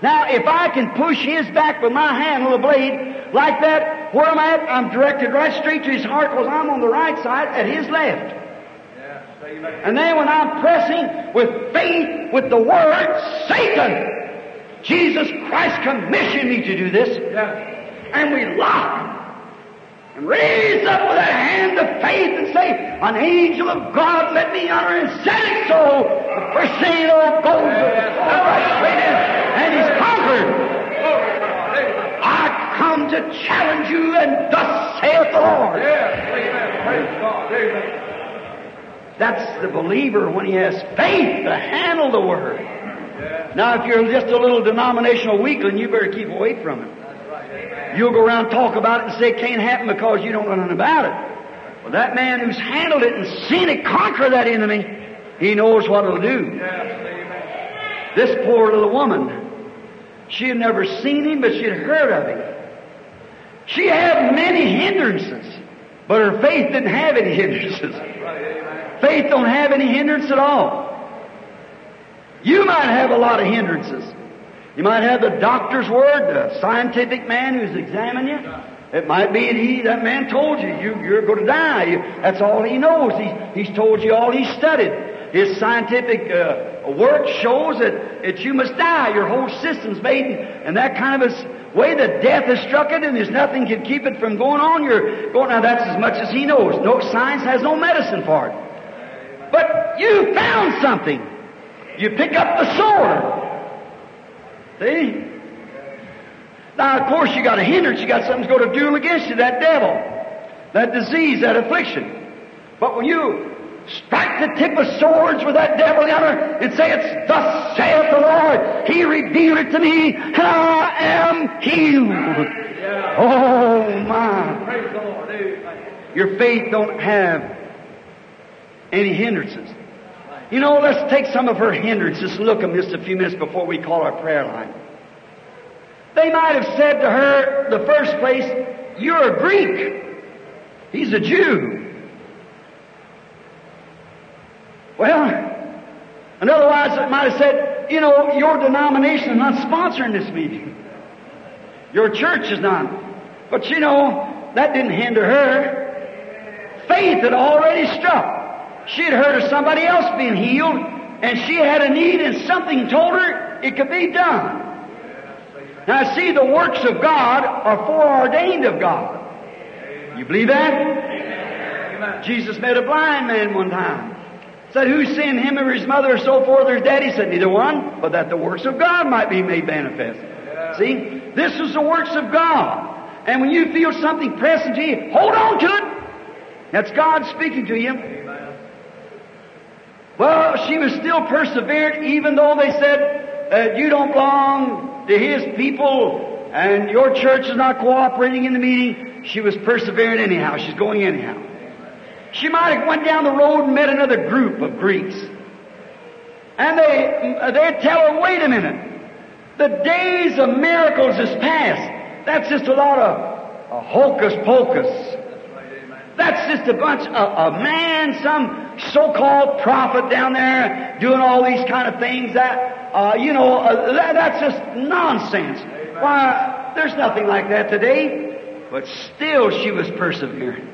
Now, if I can push his back with my handle, the blade, like that, where I'm at, I'm directed right straight to his heart because I'm on the right side at his left. And then when I'm pressing with faith, with the word, Satan, Jesus Christ commissioned me to do this. And we lock and raise up with a hand of faith and say, An angel of God, let me honor and said it so. The first thing you know goes right in, and he's conquered. I come to challenge you, and thus saith the Lord. That's the believer when he has faith to handle the word. Now, if you're just a little denominational weakling, you better keep away from it. You'll go around talk about it and say it can't happen because you don't know nothing about it. Well, that man who's handled it and seen it conquer that enemy, he knows what it'll do. This poor little woman, she had never seen him, but she'd heard of him. She had many hindrances, but her faith didn't have any hindrances. Faith don't have any hindrance at all. You might have a lot of hindrances. You might have the doctor's word, the scientific man who's examining you. It might be that he, that man told you, you you're going to die. You, that's all he knows. He, he's told you all he's studied. His scientific uh, work shows that, that you must die. Your whole system's made in that kind of a way that death has struck it and there's nothing can keep it from going on. You're going, now that's as much as he knows. No science has no medicine for it. But you found something. You pick up the sword. See? Now, of course, you got a hindrance. You got something going to duel against you, that devil, that disease, that affliction. But when you strike the tip of swords with that devil yonder and say, It's thus saith the Lord, He revealed it to me, and I am healed. Oh, my. Your faith don't have any hindrances. You know, let's take some of her hindrances and look at them just a few minutes before we call our prayer line. They might have said to her, the first place, you're a Greek. He's a Jew. Well, and otherwise it might have said, you know, your denomination is not sponsoring this meeting. Your church is not. But you know, that didn't hinder her. Faith had already struck. She had heard of somebody else being healed, and she had a need, and something told her it could be done. Now, see, the works of God are foreordained of God. You believe that? Jesus met a blind man one time. Said, Who sinned him or his mother or so forth or his daddy? Said, Neither one, but that the works of God might be made manifest. See, this is the works of God. And when you feel something pressing to you, hold on to it. That's God speaking to you. Well, she was still perseverant even though they said that you don't belong to His people and your church is not cooperating in the meeting. She was persevering anyhow. She's going anyhow. She might have went down the road and met another group of Greeks. And they, they'd tell her, wait a minute. The days of miracles is past. That's just a lot of a hocus pocus. That's just a bunch of a man, some so-called prophet down there doing all these kind of things. That uh, you know, uh, that, that's just nonsense. Why, there's nothing like that today. But still, she was persevering.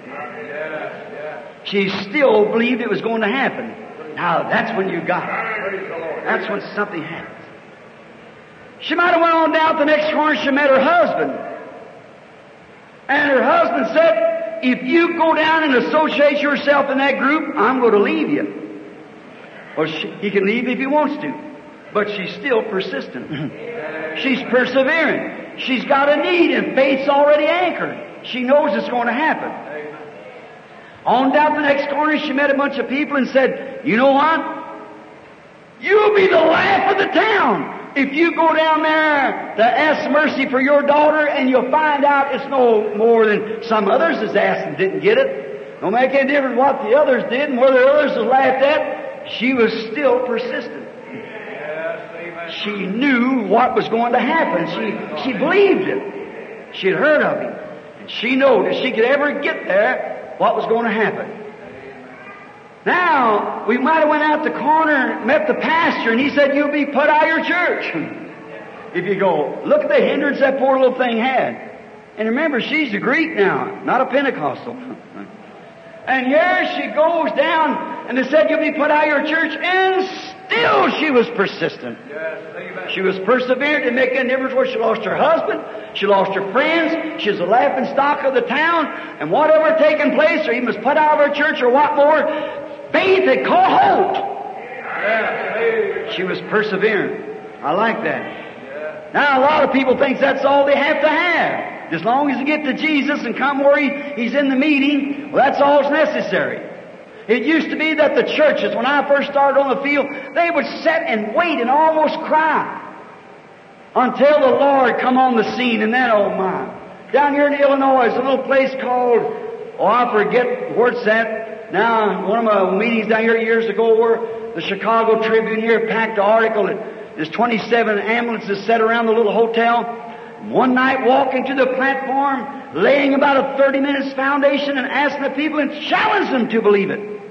She still believed it was going to happen. Now that's when you got it. That's when something happens. She might have went on down the next corner. She met her husband, and her husband said, "If you go down and associate yourself in that group, I'm going to leave you." Well, she, he can leave if he wants to, but she's still persistent. Mm-hmm. she's persevering. She's got a need, and faith's already anchored. She knows it's going to happen. On down the next corner, she met a bunch of people and said, You know what? You'll be the laugh of the town. If you go down there to ask mercy for your daughter and you'll find out it's no more than some others has asked and didn't get it, no make any difference what the others did and whether the others was laughed at, she was still persistent. She knew what was going to happen. She, she believed it. She had heard of him. And she knew if she could ever get there, what was going to happen. Now, we might have went out the corner and met the pastor and he said, you'll be put out of your church. if you go, look at the hindrance that poor little thing had. And remember, she's a Greek now, not a Pentecostal. and here she goes down and they said, you'll be put out of your church and still she was persistent. She was perseverant in making a difference where she lost her husband, she lost her friends, she was a laughing stock of the town, and whatever taken place, or even was put out of her church or what more, faith had caught hold. She was perseverant. I like that. Now a lot of people think that's all they have to have. As long as you get to Jesus and come where he, He's in the meeting, well that's all that's necessary. It used to be that the churches, when I first started on the field, they would sit and wait and almost cry until the Lord come on the scene, and then, oh my. Down here in Illinois, there's a little place called, oh, I forget where it's at. Now, one of my meetings down here years ago where the Chicago Tribune here packed an article that there's 27 ambulances set around the little hotel. One night walking to the platform, laying about a 30 minutes foundation and asking the people and challenging them to believe it.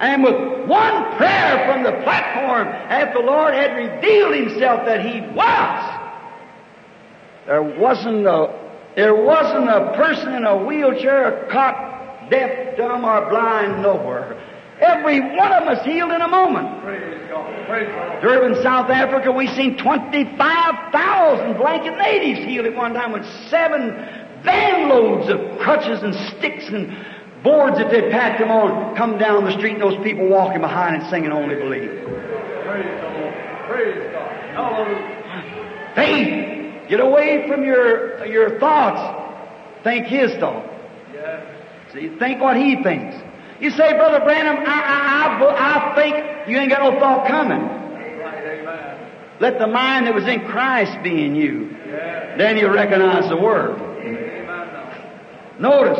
And with one prayer from the platform, after the Lord had revealed Himself that He was, there wasn't a, there wasn't a person in a wheelchair, a cot, deaf, dumb, or blind nowhere. Every one of them was healed in a moment. Praise God. Praise God. Durban, South Africa, we seen 25,000 blanket natives healed at one time with seven van loads of crutches and sticks and boards that they packed them on come down the street and those people walking behind and singing Only Believe. Praise God. Praise God. Hallelujah. Faith. Get away from your, your thoughts. Think His thought. See, think what He thinks. You say, Brother Branham, I, I, I, I think you ain't got no thought coming. Amen. Let the mind that was in Christ be in you. Then you'll recognize the Word. Amen. Notice,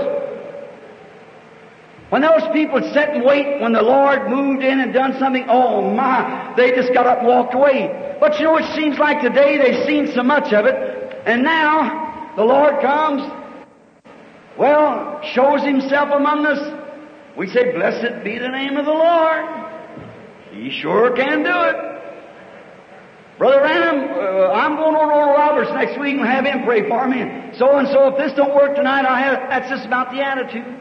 when those people sat and wait, when the Lord moved in and done something, oh my, they just got up and walked away. But you know, it seems like today they've seen so much of it, and now the Lord comes, well, shows Himself among us. We say, blessed be the name of the Lord. He sure can do it. Brother Branham, uh, I'm going over to Oral Roberts next week and have him pray for me. So and so, if this don't work tonight, I have, that's just about the attitude.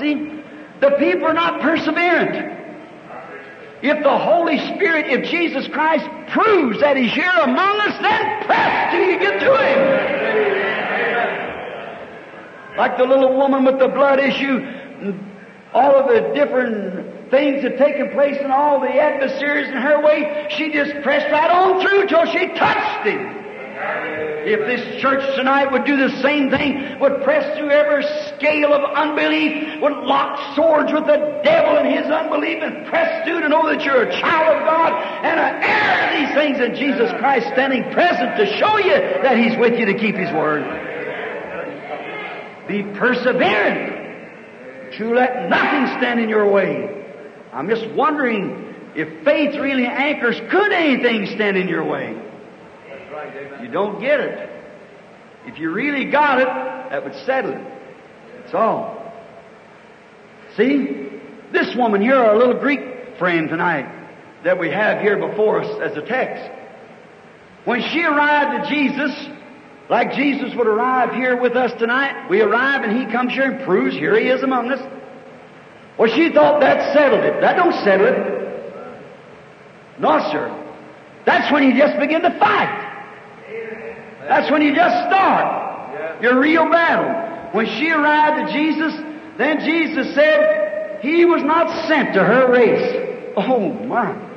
See, the people are not perseverant. If the Holy Spirit, if Jesus Christ proves that He's here among us, then press till you get to Him. Like the little woman with the blood issue, all of the different things that taken place and all the adversaries in her way, she just pressed right on through till she touched Him. If this church tonight would do the same thing, would press through every scale of unbelief, would lock swords with the devil and his unbelief and press through to know that you're a child of God and an heir to these things and Jesus Christ standing present to show you that He's with you to keep His word. Be perseverant to let nothing stand in your way. I'm just wondering if faith really anchors, could anything stand in your way? That's right. Amen. You don't get it. If you really got it, that would settle it. That's all. See? This woman here, our little Greek friend tonight, that we have here before us as a text. When she arrived to Jesus, like Jesus would arrive here with us tonight, we arrive and He comes here and proves here He is among us. Well, she thought that settled it. That don't settle it. No, sir. That's when you just begin to fight. That's when you just start your real battle. When she arrived to Jesus, then Jesus said he was not sent to her race. Oh my.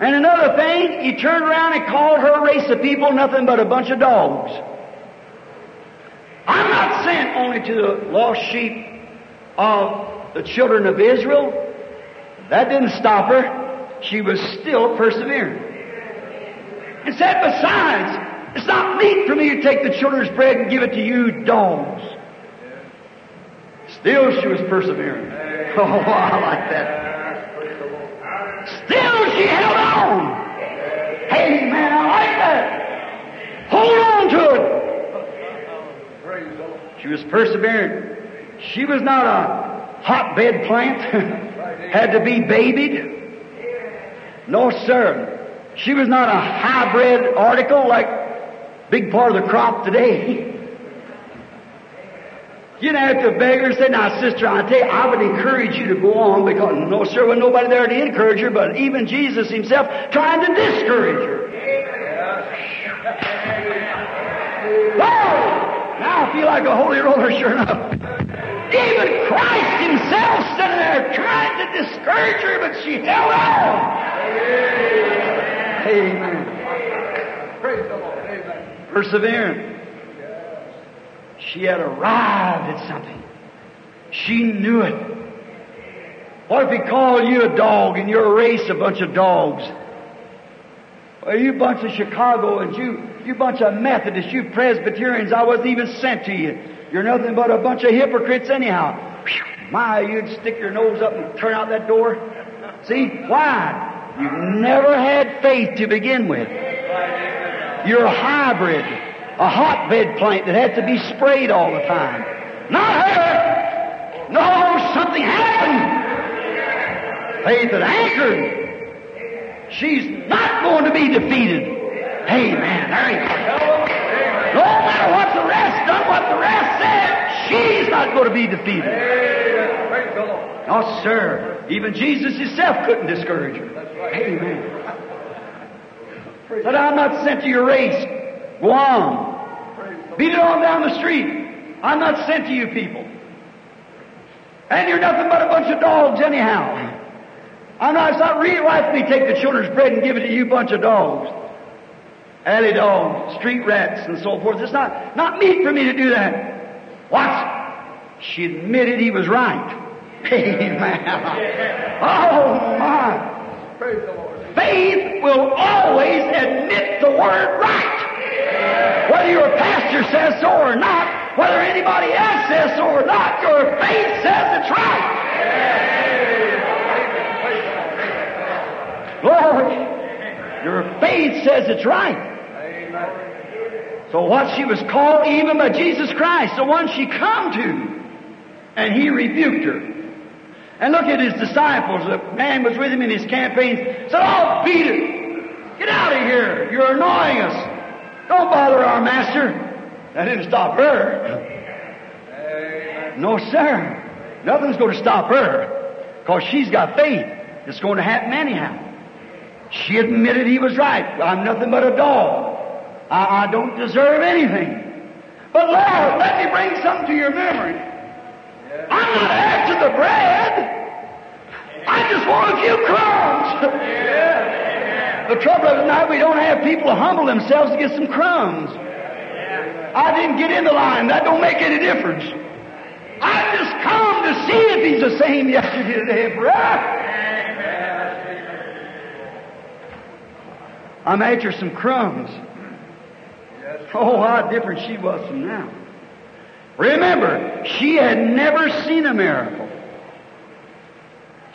And another thing, he turned around and called her race of people nothing but a bunch of dogs. I'm not sent only to the lost sheep of the children of Israel. That didn't stop her. she was still persevering. And said, besides, it's not meet for me to take the children's bread and give it to you dogs. Still she was persevering. Oh, I like that. Still she held on. Hey man, I like that. Hold on to it. She was persevering. She was not a hotbed plant, had to be babied. No, sir. She was not a hybrid article like big part of the crop today. You didn't have to beg her and say, now sister, I tell you, I would encourage you to go on because no sir, was nobody there to encourage her, but even Jesus himself trying to discourage her. Whoa! Now I feel like a holy roller, sure enough. Even Christ himself sitting there trying to discourage her, but she held on. Amen. Praise the Lord. Amen. Persevering. She had arrived at something. She knew it. What if he called you a dog and you're a race, a bunch of dogs? Or you bunch of Chicago and you, you bunch of Methodists, you Presbyterians, I wasn't even sent to you. You're nothing but a bunch of hypocrites anyhow. My, you'd stick your nose up and turn out that door. See? Why? You've never had faith to begin with. You're a hybrid, a hotbed plant that had to be sprayed all the time. Not her! No, something happened! Faith that anchored. She's not going to be defeated. Amen. There you go. No matter what the rest done, what the rest said, she's not going to be defeated. No, sir. Even Jesus himself couldn't discourage her. Amen. Said, I'm not sent to your race. Go on. Beat it on down the street. I'm not sent to you people. And you're nothing but a bunch of dogs anyhow. I'm not, it's not really right for me to take the children's bread and give it to you bunch of dogs. Alley dogs, street rats, and so forth. It's not, not meet for me to do that. What? She admitted he was right. Amen. Oh my. Praise the Lord. Faith will always admit the word right. Whether your pastor says so or not, whether anybody else says so or not, your faith says it's right. Glory. Your faith says it's right. So what she was called even by Jesus Christ, the one she come to, and he rebuked her. And look at his disciples. The man was with him in his campaigns. Said, "Oh, Peter! Get out of here! You're annoying us. Don't bother our master." That didn't stop her. No, sir. Nothing's going to stop her because she's got faith. It's going to happen anyhow. She admitted he was right. I'm nothing but a dog. I, I don't deserve anything. But Lord, let me bring something to your memory. I'm not after the bread. I just want a few crumbs. The trouble is now we don't have people humble themselves to get some crumbs. I didn't get in the line. That don't make any difference. I just come to see if he's the same yesterday, today, and forever. I'm after some crumbs. Oh, how different she was from now. Remember, she had never seen a miracle.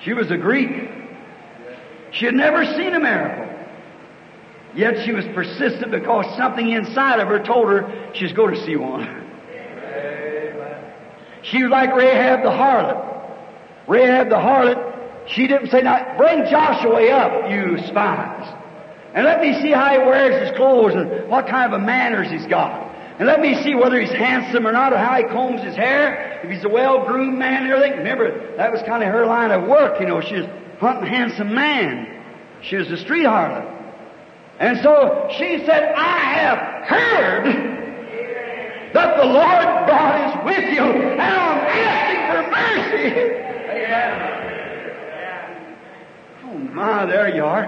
She was a Greek. She had never seen a miracle. Yet she was persistent because something inside of her told her she's going to see one. She was like Rahab the harlot. Rahab the harlot, she didn't say, now bring Joshua up, you spies. And let me see how he wears his clothes and what kind of a manners he's got. And let me see whether he's handsome or not, or how he combs his hair, if he's a well-groomed man and everything. Remember, that was kind of her line of work, you know. She was hunting handsome man. She was a street harlot. And so she said, I have heard that the Lord God is with you, and I'm asking for mercy. Oh my, there you are.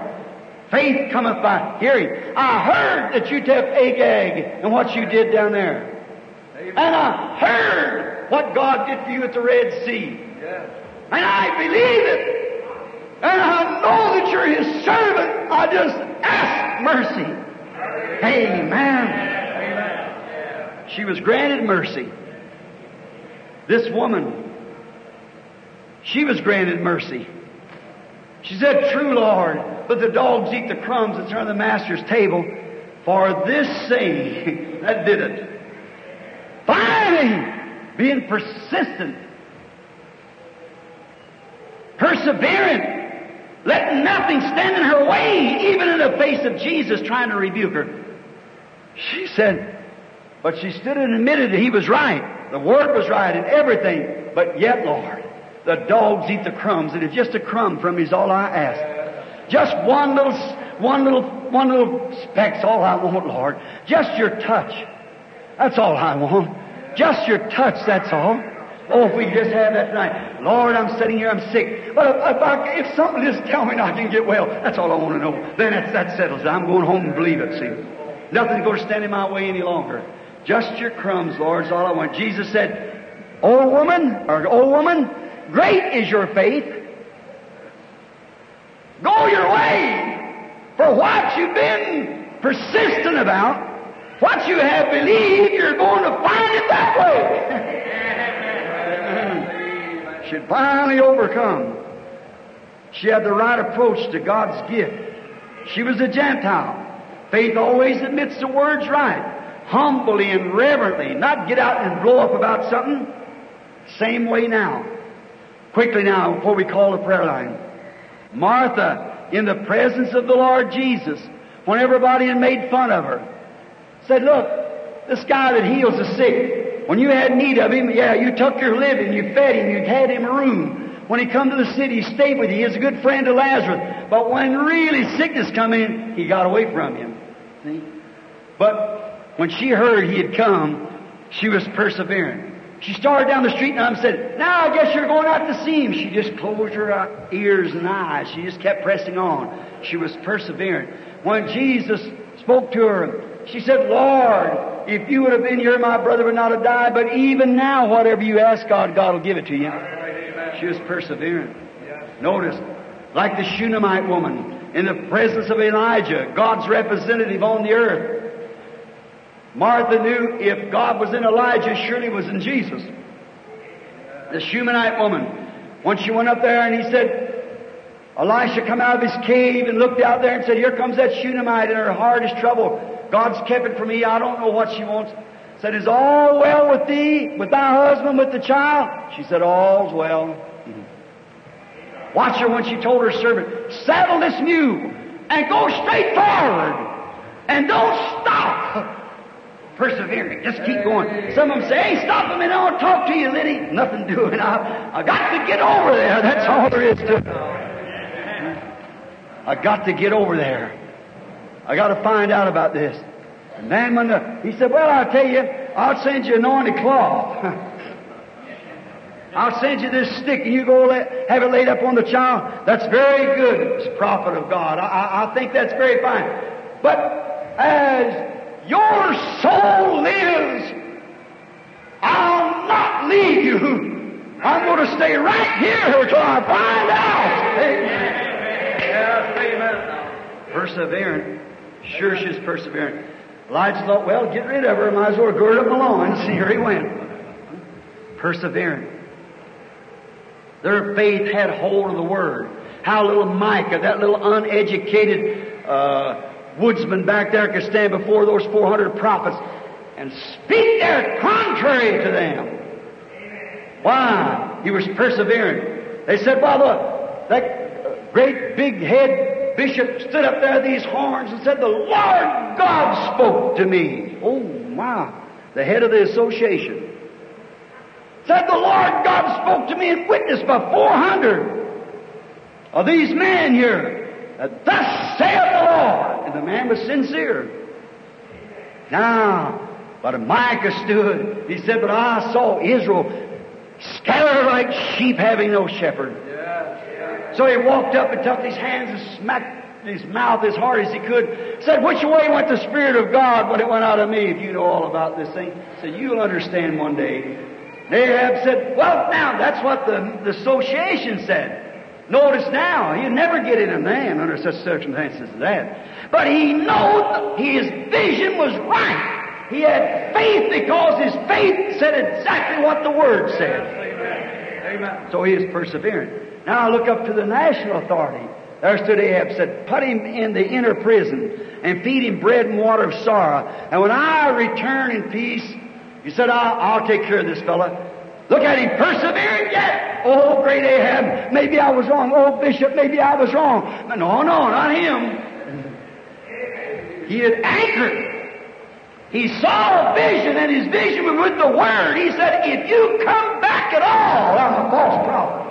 Faith cometh by hearing. I heard that you took Agag and what you did down there. And I heard what God did for you at the Red Sea. Yes. And I believe it. And I know that you're His servant. I just ask mercy. Amen. She was granted mercy. This woman, she was granted mercy. She said, True, Lord, but the dogs eat the crumbs that's on the master's table. For this saying, that did it. Finally, being persistent, perseverant, letting nothing stand in her way, even in the face of Jesus trying to rebuke her. She said, but she stood and admitted that he was right. The word was right and everything. But yet, Lord, the dogs eat the crumbs, and if just a crumb from me is all I ask. Just one little, one little, one little speck's all I want, Lord. Just your touch. That's all I want. Just your touch, that's all. Oh, if we just have that tonight. Lord, I'm sitting here, I'm sick. But if, if, I, if something just tell me I can get well, that's all I want to know. Then that, that settles it. I'm going home and believe it, see. Nothing's going to stand in my way any longer. Just your crumbs, Lord, is all I want. Jesus said, Old woman, or old woman, great is your faith. Go your way. For what you've been persistent about, what you have believed, you're going to find it that way. She'd finally overcome. She had the right approach to God's gift. She was a Gentile. Faith always admits the words right humbly and reverently, not get out and blow up about something. Same way now. Quickly now, before we call the prayer line. Martha, in the presence of the Lord Jesus, when everybody had made fun of her, said, look, this guy that heals the sick, when you had need of him, yeah, you took your living, you fed him, you had him a room. When he come to the city, he stayed with you. He is a good friend to Lazarus. But when really sickness come in, he got away from him. See? But when she heard he had come, she was persevering. She started down the street and I said, Now I guess you're going out to see him. She just closed her ears and eyes. She just kept pressing on. She was persevering. When Jesus spoke to her, she said, Lord, if you would have been here, my brother would not have died. But even now, whatever you ask God, God will give it to you. She was persevering. Notice, like the Shunammite woman in the presence of Elijah, God's representative on the earth. Martha knew if God was in Elijah, surely was in Jesus. The Shunammite woman, when she went up there and he said, Elisha come out of his cave and looked out there and said, Here comes that Shunammite and her heart is troubled. God's kept it from me. I don't know what she wants. Said, Is all well with thee, with thy husband, with the child? She said, All's well. Watch her when she told her servant, Saddle this mule and go straight forward and don't stop. Persevering. Just keep going. Some of them say, Hey, stop a minute. I want to talk to you, Liddy. Nothing doing. I, I got to get over there. That's all there is to it. I got to get over there. I got to find out about this. And then when the, he said, well, I'll tell you, I'll send you anointed cloth. I'll send you this stick and you go let, have it laid up on the child. That's very good, as prophet of God. I, I, I think that's very fine. But as your soul lives, I'll not leave you. I'm going to stay right here until I find out. Amen. Yes, amen. Perseverant. Sure she's perseverant. Elijah thought, well, get rid of her. Might as well gird up my loins. And here he went. Perseverant. Their faith had hold of the Word. How little Micaiah, that little uneducated uh, woodsman back there, could stand before those 400 prophets and speak their contrary to them. Why? He was persevering. They said, well, the, that great big head bishop stood up there these horns and said, The Lord God spoke to me. Oh, my. The head of the association. Said, The Lord God spoke to me and witnessed by 400 of these men here that thus saith the Lord. And the man was sincere. Now, but Micaiah stood. He said, But I saw Israel scattered like sheep having no shepherd. So he walked up and took his hands and smacked his mouth as hard as he could. Said, Which way went the Spirit of God when it went out of me? If you know all about this thing, said, You'll understand one day. Ahab said, Well, now, that's what the, the association said. Notice now, he'd never get in a man under such circumstances as that. But he knew his vision was right. He had faith because his faith said exactly what the Word said. Amen. So he is persevering. Now I look up to the national authority. There stood Ahab, said, put him in the inner prison and feed him bread and water of sorrow. And when I return in peace, he said, I'll, I'll take care of this fella. Look at him persevering yet. Oh, great Ahab, maybe I was wrong. Oh, Bishop, maybe I was wrong. No, no, not him. He had anchored. He saw a vision, and his vision was with the Word. He said, if you come back at all, I'm a false prophet.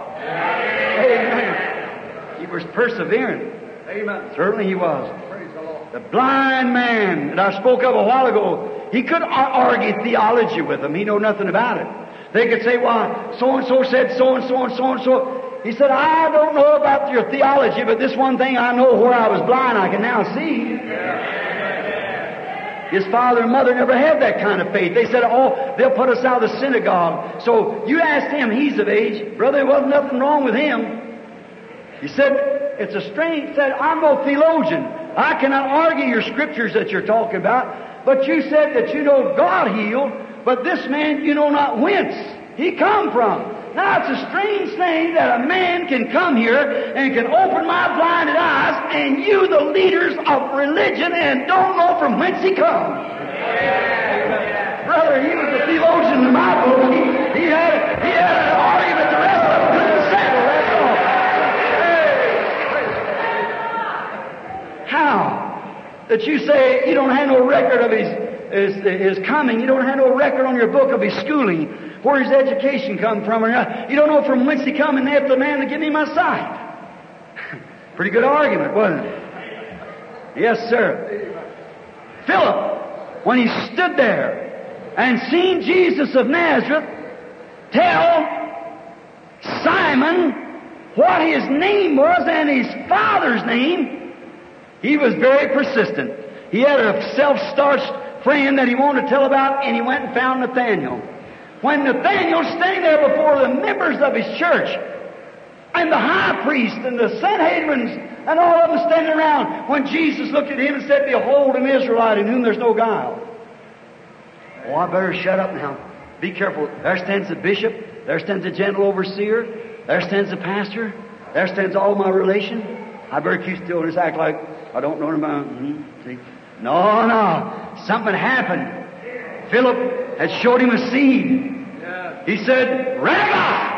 Amen. He was persevering. Amen. Certainly he was. Praise the Lord. The blind man that I spoke of a while ago, he could ar- argue theology with them. He know nothing about it. They could say, well, so and so said so and so and so and so. He said, I don't know about your theology, but this one thing I know where I was blind, I can now see. His father and mother never had that kind of faith. They said, oh, they'll put us out of the synagogue. So you asked him, he's of age. Brother, there wasn't nothing wrong with him. He said, it's a strange, said, I'm no theologian. I cannot argue your scriptures that you're talking about. But you said that you know God healed, but this man you know not whence he come from. Now it's a strange thing that a man can come here and can open my blinded eyes and you the leaders of religion and don't know from whence he comes. Brother, he was a theologian in my book. He, he had he had an argument the rest of them couldn't settle, that's all. How? That you say you don't have no record of his, his, his coming, you don't have no record on your book of his schooling, where his education come from, or you don't know from whence he come, and after the man to give me my sight. Pretty good argument, wasn't it? Yes, sir. Philip, when he stood there and seen Jesus of Nazareth tell Simon what his name was and his father's name, he was very persistent. He had a self-starched friend that he wanted to tell about, and he went and found Nathaniel. When Nathaniel's standing there before the members of his church, and the high priest and the Sanhedrins and all of them standing around, when Jesus looked at him and said, Behold an Israelite in whom there's no guile. Oh, I better shut up now. Be careful. There stands the bishop. There stands the gentle overseer. There stands the pastor. There stands all my relation. I better keep still and just act like I don't know about. Mm-hmm. See? No, no. Something happened. Philip had showed him a seed. He said, Rabbi!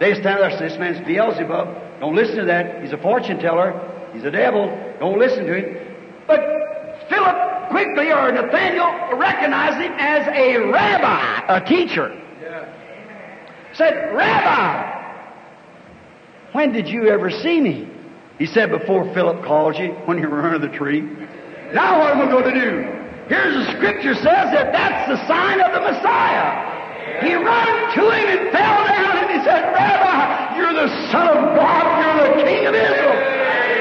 They stand there and say, This man's Beelzebub. Don't listen to that. He's a fortune teller. He's a devil. Don't listen to him. But Philip quickly, or Nathaniel, recognized him as a rabbi, a teacher. Yeah. Said, Rabbi, when did you ever see me? He said, Before Philip called you, when you were under the tree. Now what am I going to do? Here's the scripture says that that's the sign of the Messiah. He ran to him and fell down and he said, Rabbi, you're the Son of God, you're the King of Israel.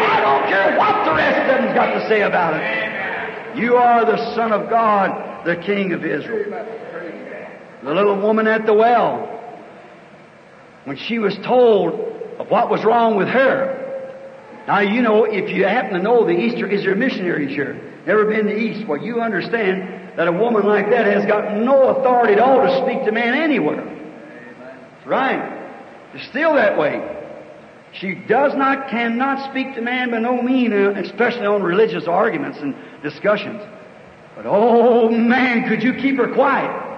I don't care what the rest of them's got to say about it. You are the Son of God, the King of Israel. The little woman at the well, when she was told of what was wrong with her, now, you know, if you happen to know the Easter is there missionaries here, never been to the East, well, you understand that a woman like that has got no authority at all to speak to man anywhere. Right. It's still that way. She does not, cannot speak to man by no means, uh, especially on religious arguments and discussions. But oh man, could you keep her quiet?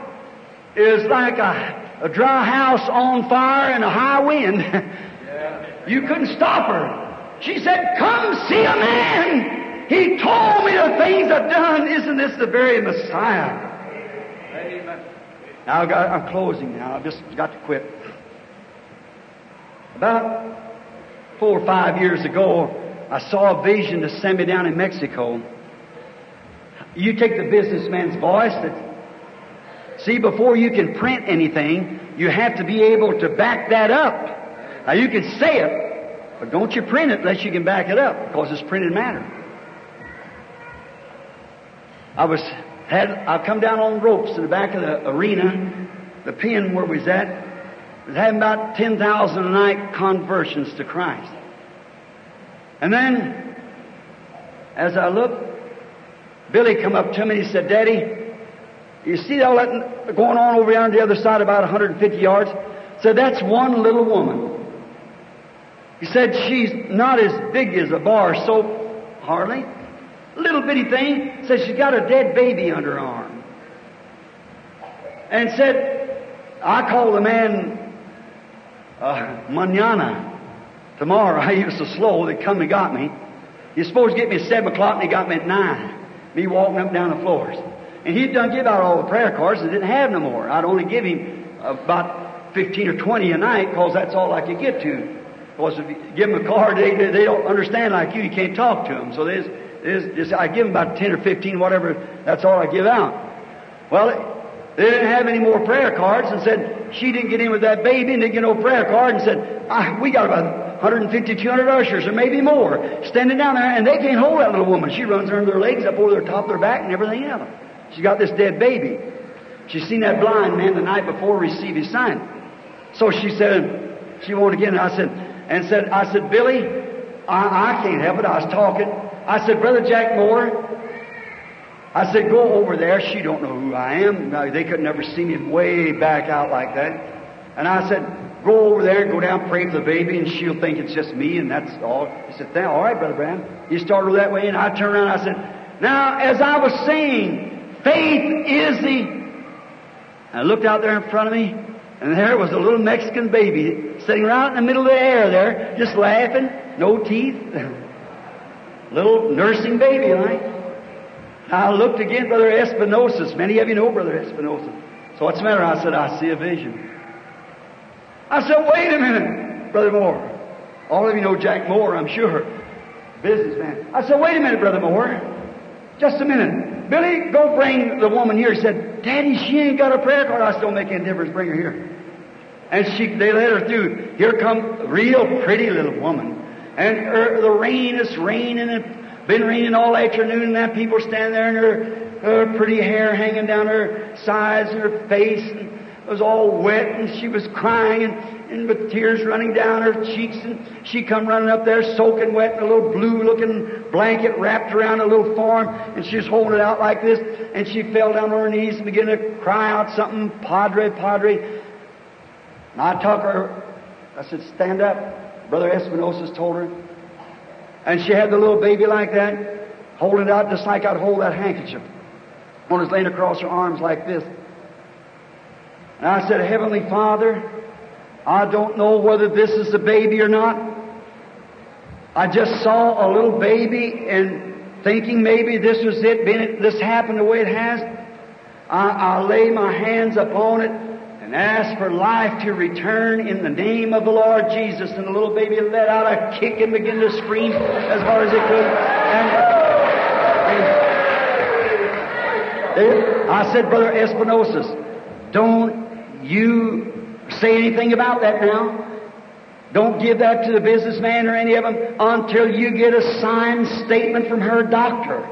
It's like a, a dry house on fire and a high wind. you couldn't stop her. She said, Come see a man. He told me the things I've done. Isn't this the very Messiah? Now, got, I'm closing now. I've just got to quit. About four or five years ago, I saw a vision to send me down in Mexico. You take the businessman's voice that, see, before you can print anything, you have to be able to back that up. Now, you can say it, but don't you print it unless you can back it up, because it's printed matter. I was had I come down on ropes in the back of the arena, the pen where we was at, was having about 10,000 a night conversions to Christ. And then, as I looked, Billy come up to me and he said, Daddy, you see all that going on over there on the other side about 150 yards? Said, that's one little woman. He said, she's not as big as a bar soap, hardly. Little bitty thing. Said she's got a dead baby under her arm. And said, I call the man uh, manana tomorrow. I was so slow they come and got me. You're supposed to get me at 7 o'clock and he got me at 9. Me walking up and down the floors. And he'd done give out all the prayer cards and didn't have no more. I'd only give him about 15 or 20 a night because that's all I could get to. Because if you give them a card, they, they don't understand like you. You can't talk to them. So there's, there's just, I give them about 10 or 15, whatever. That's all I give out. Well, they didn't have any more prayer cards and said, she didn't get in with that baby and didn't get no prayer card and said, ah, we got about 150, 200 ushers or maybe more standing down there and they can't hold that little woman. She runs under their legs up over their top of their back and everything else. She's got this dead baby. She's seen that blind man the night before receive his sight. So she said, she won't again. I said, and said, I said, Billy, I, I can't help it. I was talking. I said, Brother Jack Moore, I said, go over there. She don't know who I am. They could never see me way back out like that. And I said, go over there and go down, pray for the baby, and she'll think it's just me, and that's all. He said, all right, Brother Branham. He started that way, and I turned around and I said, now, as I was saying, faith is the... I looked out there in front of me, and there was a little Mexican baby sitting right in the middle of the air there, just laughing, no teeth. little nursing baby. I looked again, Brother Espinosa. Many of you know Brother Espinosa. So what's the matter? I said, I see a vision. I said, wait a minute, Brother Moore. All of you know Jack Moore, I'm sure. Businessman. I said, wait a minute, Brother Moore. Just a minute. Billy, go bring the woman here. He said, Daddy, she ain't got a prayer card. I said, don't make any difference. Bring her here. And she, they let her through. Here come a real pretty little woman. And her, the rain is raining and been raining all afternoon. And that people stand there and her, pretty hair hanging down her sides and her face. And it was all wet and she was crying and, and with tears running down her cheeks. And she come running up there soaking wet in a little blue looking blanket wrapped around a little form. And she was holding it out like this. And she fell down on her knees and began to cry out something, Padre, Padre. And I took her, I said, stand up. Brother Espinosa's told her. And she had the little baby like that, holding it out just like I'd hold that handkerchief. One was laying across her arms like this. And I said, Heavenly Father, I don't know whether this is the baby or not. I just saw a little baby and thinking maybe this was it, being this happened the way it has. I, I lay my hands upon it and ask for life to return in the name of the Lord Jesus. And the little baby let out a kick and began to scream as hard as it could. And, and I said, Brother Espinosa, don't you say anything about that now. Don't give that to the businessman or any of them until you get a signed statement from her doctor.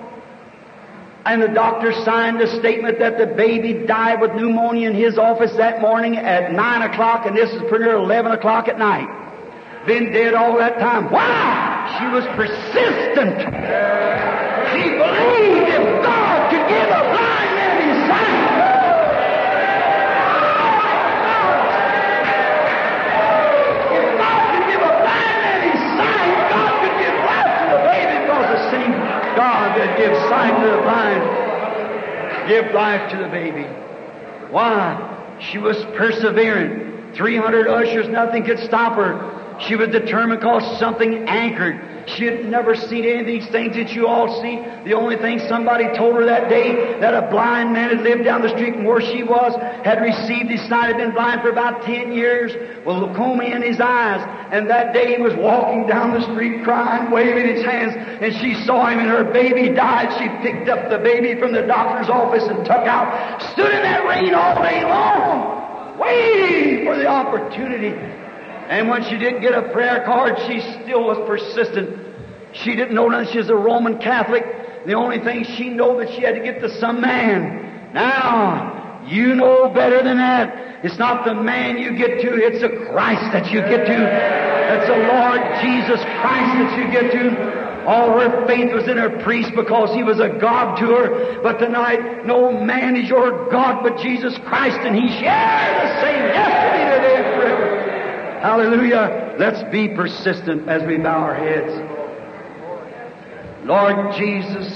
And the doctor signed a statement that the baby died with pneumonia in his office that morning at 9 o'clock, and this is pretty near 11 o'clock at night. Been dead all that time. Why? She was persistent. To the give life to the baby. Why? She was persevering. 300 ushers, nothing could stop her. She was determined because something anchored. She had never seen any of these things that you all see. The only thing somebody told her that day that a blind man had lived down the street from where she was, had received his sight, had been blind for about 10 years, with leukemia in his eyes. And that day he was walking down the street crying, waving his hands, and she saw him and her baby died. She picked up the baby from the doctor's office and took out, stood in that rain all day long, waiting for the opportunity and when she didn't get a prayer card, she still was persistent. She didn't know that she was a Roman Catholic. The only thing she knew that she had to get to some man. Now, you know better than that. It's not the man you get to, it's the Christ that you get to. It's the Lord Jesus Christ that you get to. All her faith was in her priest because he was a God to her. But tonight, no man is your God but Jesus Christ, and he shares the same yesterday, today. Hallelujah. Let's be persistent as we bow our heads. Lord Jesus,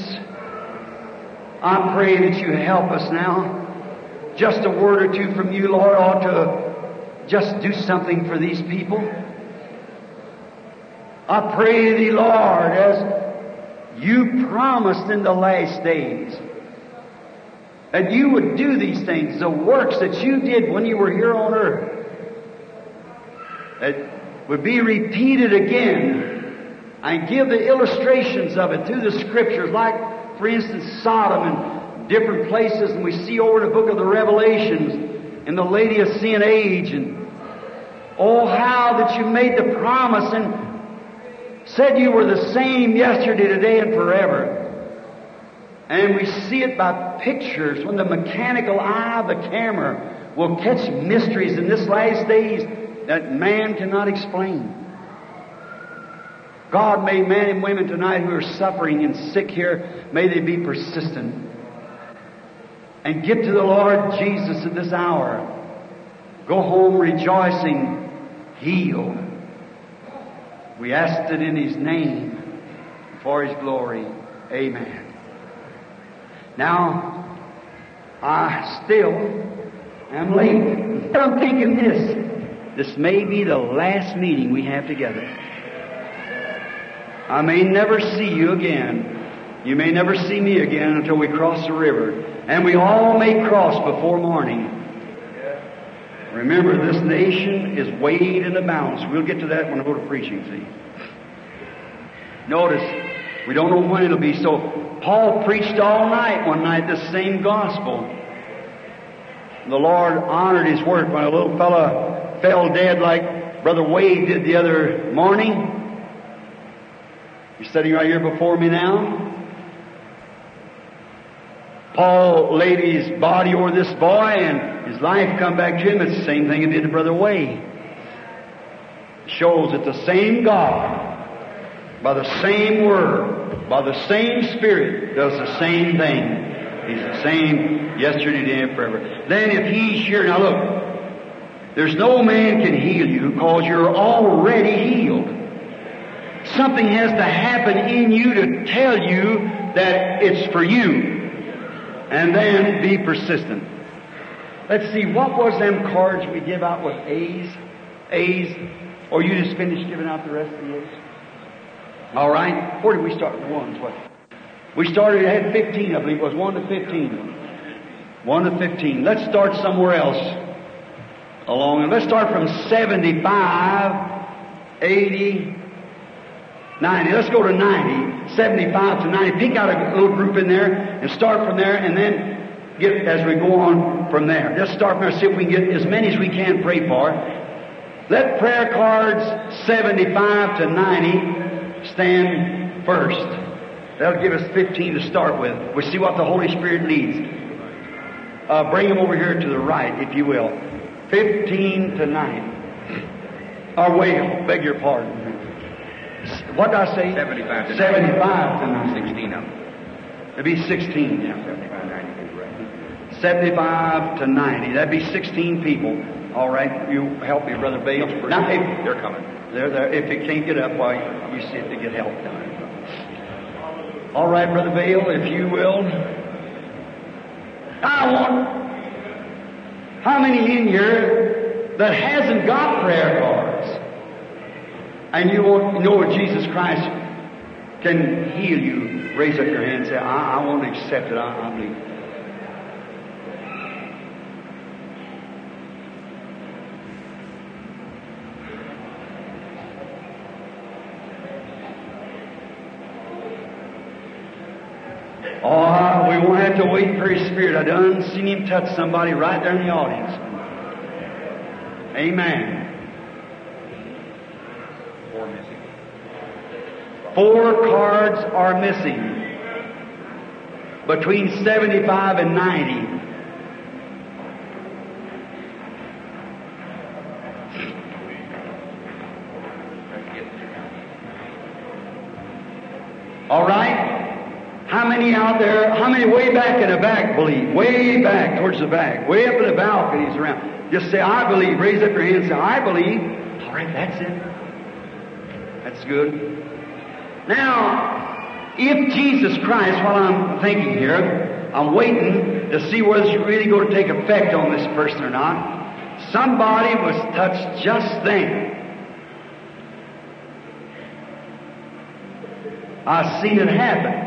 I pray that you help us now. Just a word or two from you, Lord, ought to just do something for these people. I pray thee, Lord, as you promised in the last days, that you would do these things, the works that you did when you were here on earth, that would be repeated again. I give the illustrations of it through the scriptures, like, for instance, Sodom and different places, and we see over the book of the Revelations in the Lady of Sin age, and oh, how that you made the promise and said you were the same yesterday, today, and forever. And we see it by pictures when the mechanical eye of the camera will catch mysteries in this last days that man cannot explain. God, may men and women tonight who are suffering and sick here, may they be persistent and get to the Lord Jesus at this hour. Go home rejoicing, healed. We asked it in His name for His glory. Amen. Now, I still am late. But I'm thinking this. This may be the last meeting we have together. I may never see you again. You may never see me again until we cross the river. And we all may cross before morning. Remember, this nation is weighed in the balance. We'll get to that when I go to preaching, see. Notice, we don't know when it'll be. So, Paul preached all night one night this same gospel. The Lord honored his work when a little fella fell dead like Brother Way did the other morning. You're sitting right here before me now. Paul laid his body over this boy and his life come back to him. It's the same thing he did to Brother Way. It shows that the same God, by the same Word, by the same Spirit, does the same thing. He's the same yesterday, today, and forever. Then if He's here, now look, there's no man can heal you because you're already healed. Something has to happen in you to tell you that it's for you. And then be persistent. Let's see, what was them cards we give out with A's? A's? Or you just finished giving out the rest of the A's? All right. Where did we start? With ones. What? We started, had 15, I believe it was 1 to 15. 1 to 15. Let's start somewhere else along. And let's start from 75, 80, 90. Let's go to 90, 75 to 90. Pick out a little group in there and start from there and then get as we go on from there. Let's start from there, see if we can get as many as we can pray for. Let prayer cards 75 to 90 stand first. That'll give us 15 to start with. We'll see what the Holy Spirit leads. Uh, bring them over here to the right, if you will. 15 to 9. Or wait, beg your pardon. What did I say? 75 to 75 to 9. 16 of them. It'd be 16 now. 75, 90, right. 75 to 90. That'd be 16 people. All right. You help me, Brother Vayle. Now, if, They're coming. they're there. If you can't get up, why, you sit to get help there. All right, Brother Vayle, if you will. I want, how many in here that hasn't got prayer cards? And you know Jesus Christ can heal you. Raise up your hand and say, I, I want to accept it. I, I believe. Oh, we won't have to wait for His Spirit. I done seen Him touch somebody right there in the audience. Amen. Four missing. Four cards are missing. Between 75 and 90. All right? Many out there, how many way back in the back believe? Way back towards the back. Way up in the balconies around. Just say, I believe. Raise up your hand and say, I believe. All right, that's it. That's good. Now, if Jesus Christ, while I'm thinking here, I'm waiting to see whether it's really going to take effect on this person or not. Somebody was touched just then. I've seen it happen.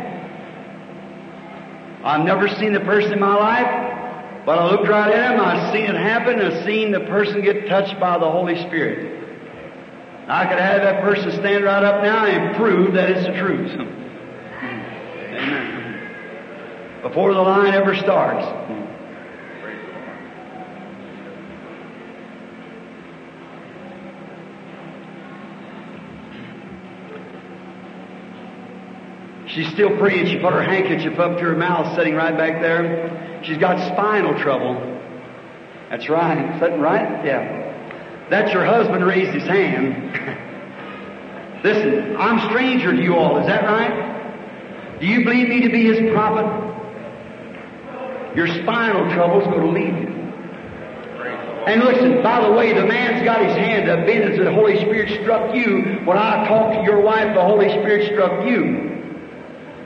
I've never seen the person in my life, but I looked right at him, I've seen it happen, I've seen the person get touched by the Holy Spirit. I could have that person stand right up now and prove that it's the truth. Amen. Before the line ever starts. She's still praying. She put her handkerchief up to her mouth, sitting right back there. She's got spinal trouble. That's right. Sitting right? Yeah. That's your husband raised his hand. Listen, I'm stranger to you all. Is that right? Do you believe me to be his prophet? Your spinal trouble's going to leave you. And listen, by the way, the man's got his hand up in as the Holy Spirit struck you. When I talked to your wife, the Holy Spirit struck you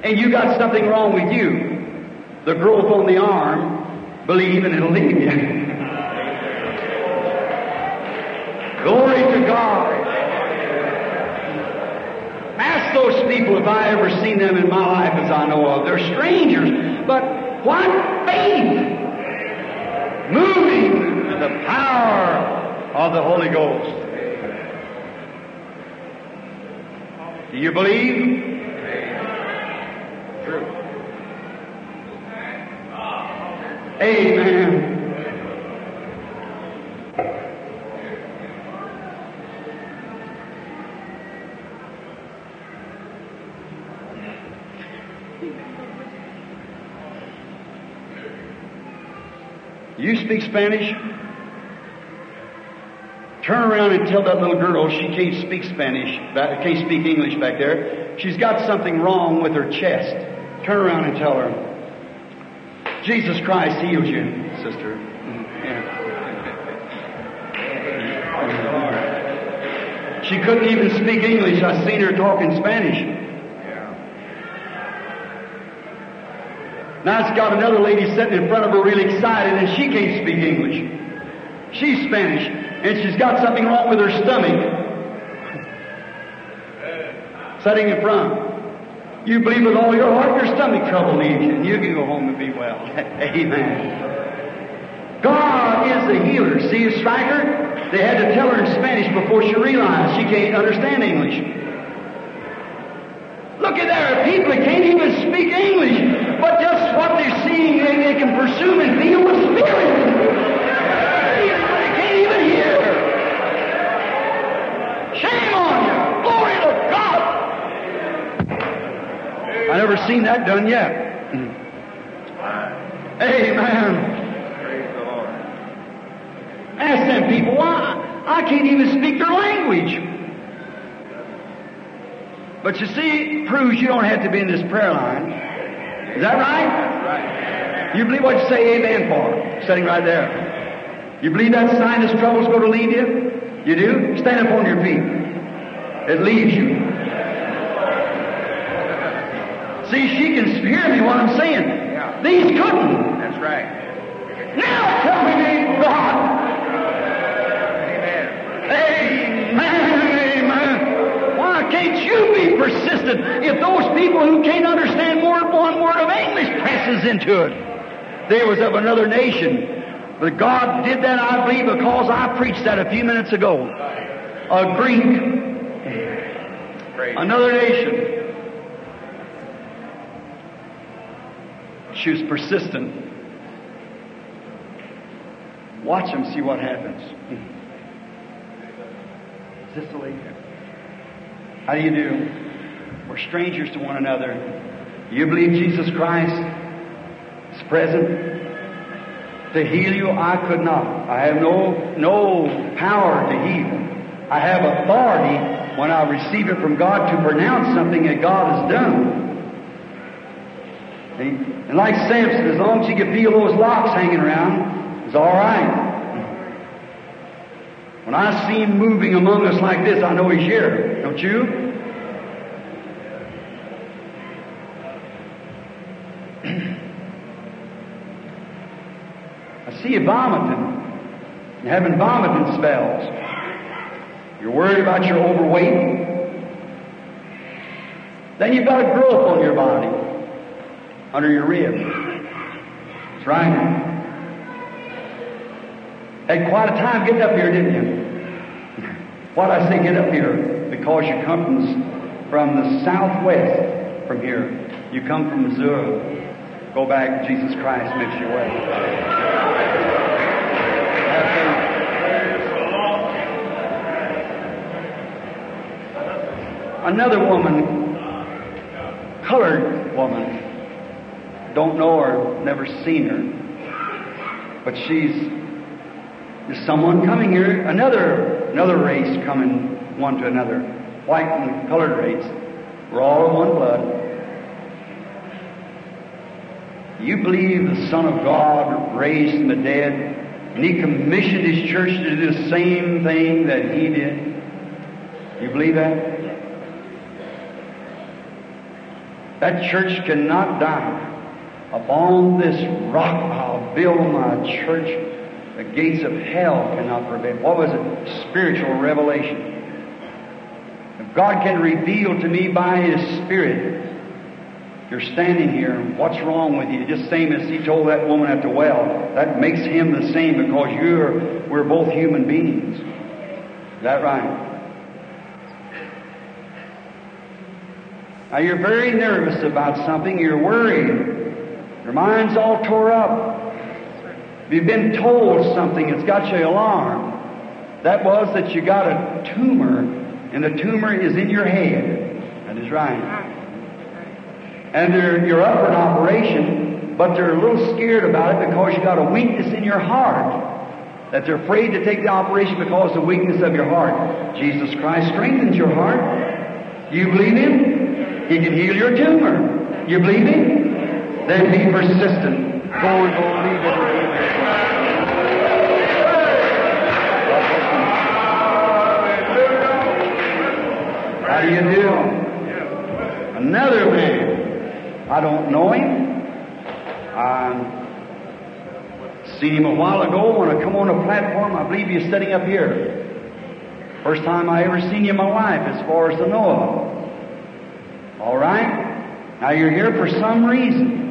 and you got something wrong with you, the growth on the arm, believe and it'll leave you. Glory to God. Ask those people if I ever seen them in my life as I know of. They're strangers, but what faith moving in the power of the Holy Ghost. Do you believe? Amen. You speak Spanish? Turn around and tell that little girl she can't speak Spanish, can't speak English back there. She's got something wrong with her chest. Turn around and tell her. Jesus Christ heals you, sister. Yeah. She couldn't even speak English. I seen her talking Spanish. Now it's got another lady sitting in front of her really excited and she can't speak English. She's Spanish and she's got something wrong with her stomach. Sitting in front. You believe with all your heart your stomach trouble leaves you and you can go home and be well. Amen. God is the healer. See a striker? They had to tell her in Spanish before she realized she can't understand English. Look at there, people that can't even speak English, but just what they're seeing, they, they can pursue and feel the Spirit. I never seen that done yet. Amen. Ask them people, why? I can't even speak their language. But you see, it proves you don't have to be in this prayer line. Is that right? Right. You believe what you say amen for, sitting right there. You believe that sign, sinus trouble's going to leave you? You do? Stand up on your feet. It leaves you. See, she can hear me what I'm saying. Yeah. These couldn't. That's right. Now tell me, name God. Amen. Amen, amen. Why can't you be persistent if those people who can't understand more than one word of English presses into it? They was of another nation. But God did that, I believe, because I preached that a few minutes ago. A Greek, another nation. She was persistent. Watch them, see what happens. Lady? How do you do? We're strangers to one another. You believe Jesus Christ is present to heal you? I could not. I have no no power to heal. I have authority when I receive it from God to pronounce something that God has done. See? And like Samson, as long as you can feel those locks hanging around, it's all right. When I see him moving among us like this, I know he's here. Don't you? I see you vomiting. You're having vomiting spells. You're worried about your overweight. Then you've got a growth on your body, under your rib. That's right. Had quite a time getting up here, didn't you? Why'd I say get up here? Because you come from, from the southwest from here. You come from Missouri. Go back, Jesus Christ makes you well. Another woman, colored woman, don't know her, never seen her, but she's there's someone coming here, another another race coming one to another, white and colored race. We're all of one blood. You believe the Son of God raised from the dead, and He commissioned His church to do the same thing that He did? You believe that? That church cannot die. Upon this rock I'll build my church. The gates of hell cannot prevail. What was it? Spiritual revelation. If God can reveal to me by His Spirit, you're standing here, what's wrong with you? Just same as He told that woman at the well. That makes Him the same because you're, we're both human beings. Is that right? Now you're very nervous about something, you're worried. Your mind's all tore up. You've been told something it's got you alarmed. That was that you got a tumor, and the tumor is in your head. That is right. And they're, you're up for an operation, but they're a little scared about it because you got a weakness in your heart. That they're afraid to take the operation because of the weakness of your heart. Jesus Christ strengthens your heart. You believe Him? He can heal your tumor. You believe Him? Then be persistent. Go and believe it. How do you do? Another man. I don't know him. I seen him a while ago when I come on a platform. I believe he's sitting up here. First time I ever seen you in my life, as far as I know of. All right? Now you're here for some reason.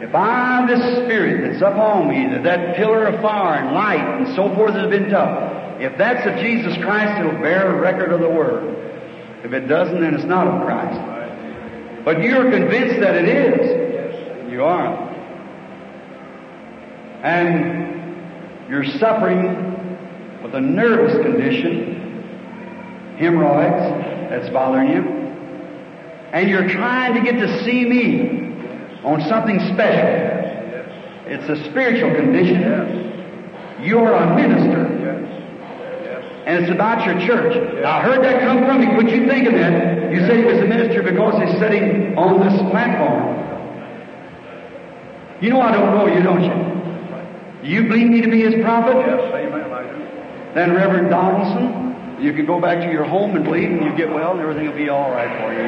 If I, this spirit that's upon me, that, that pillar of fire and light and so forth has been tough, if that's of Jesus Christ, it'll bear a record of the Word. If it doesn't, then it's not of Christ. But you're convinced that it is. You are. And you're suffering with a nervous condition, hemorrhoids, that's bothering you. And you're trying to get to see me on something special. It's a spiritual condition. You're a minister. And it's about your church. I heard that come from you. What you think of that? You said he was a minister because he's sitting on this platform. You know I don't know you, don't you? Do you believe me to be his prophet? Yes, amen, I do. Then Reverend Donaldson, you can go back to your home and believe and you get well and everything will be all right for you.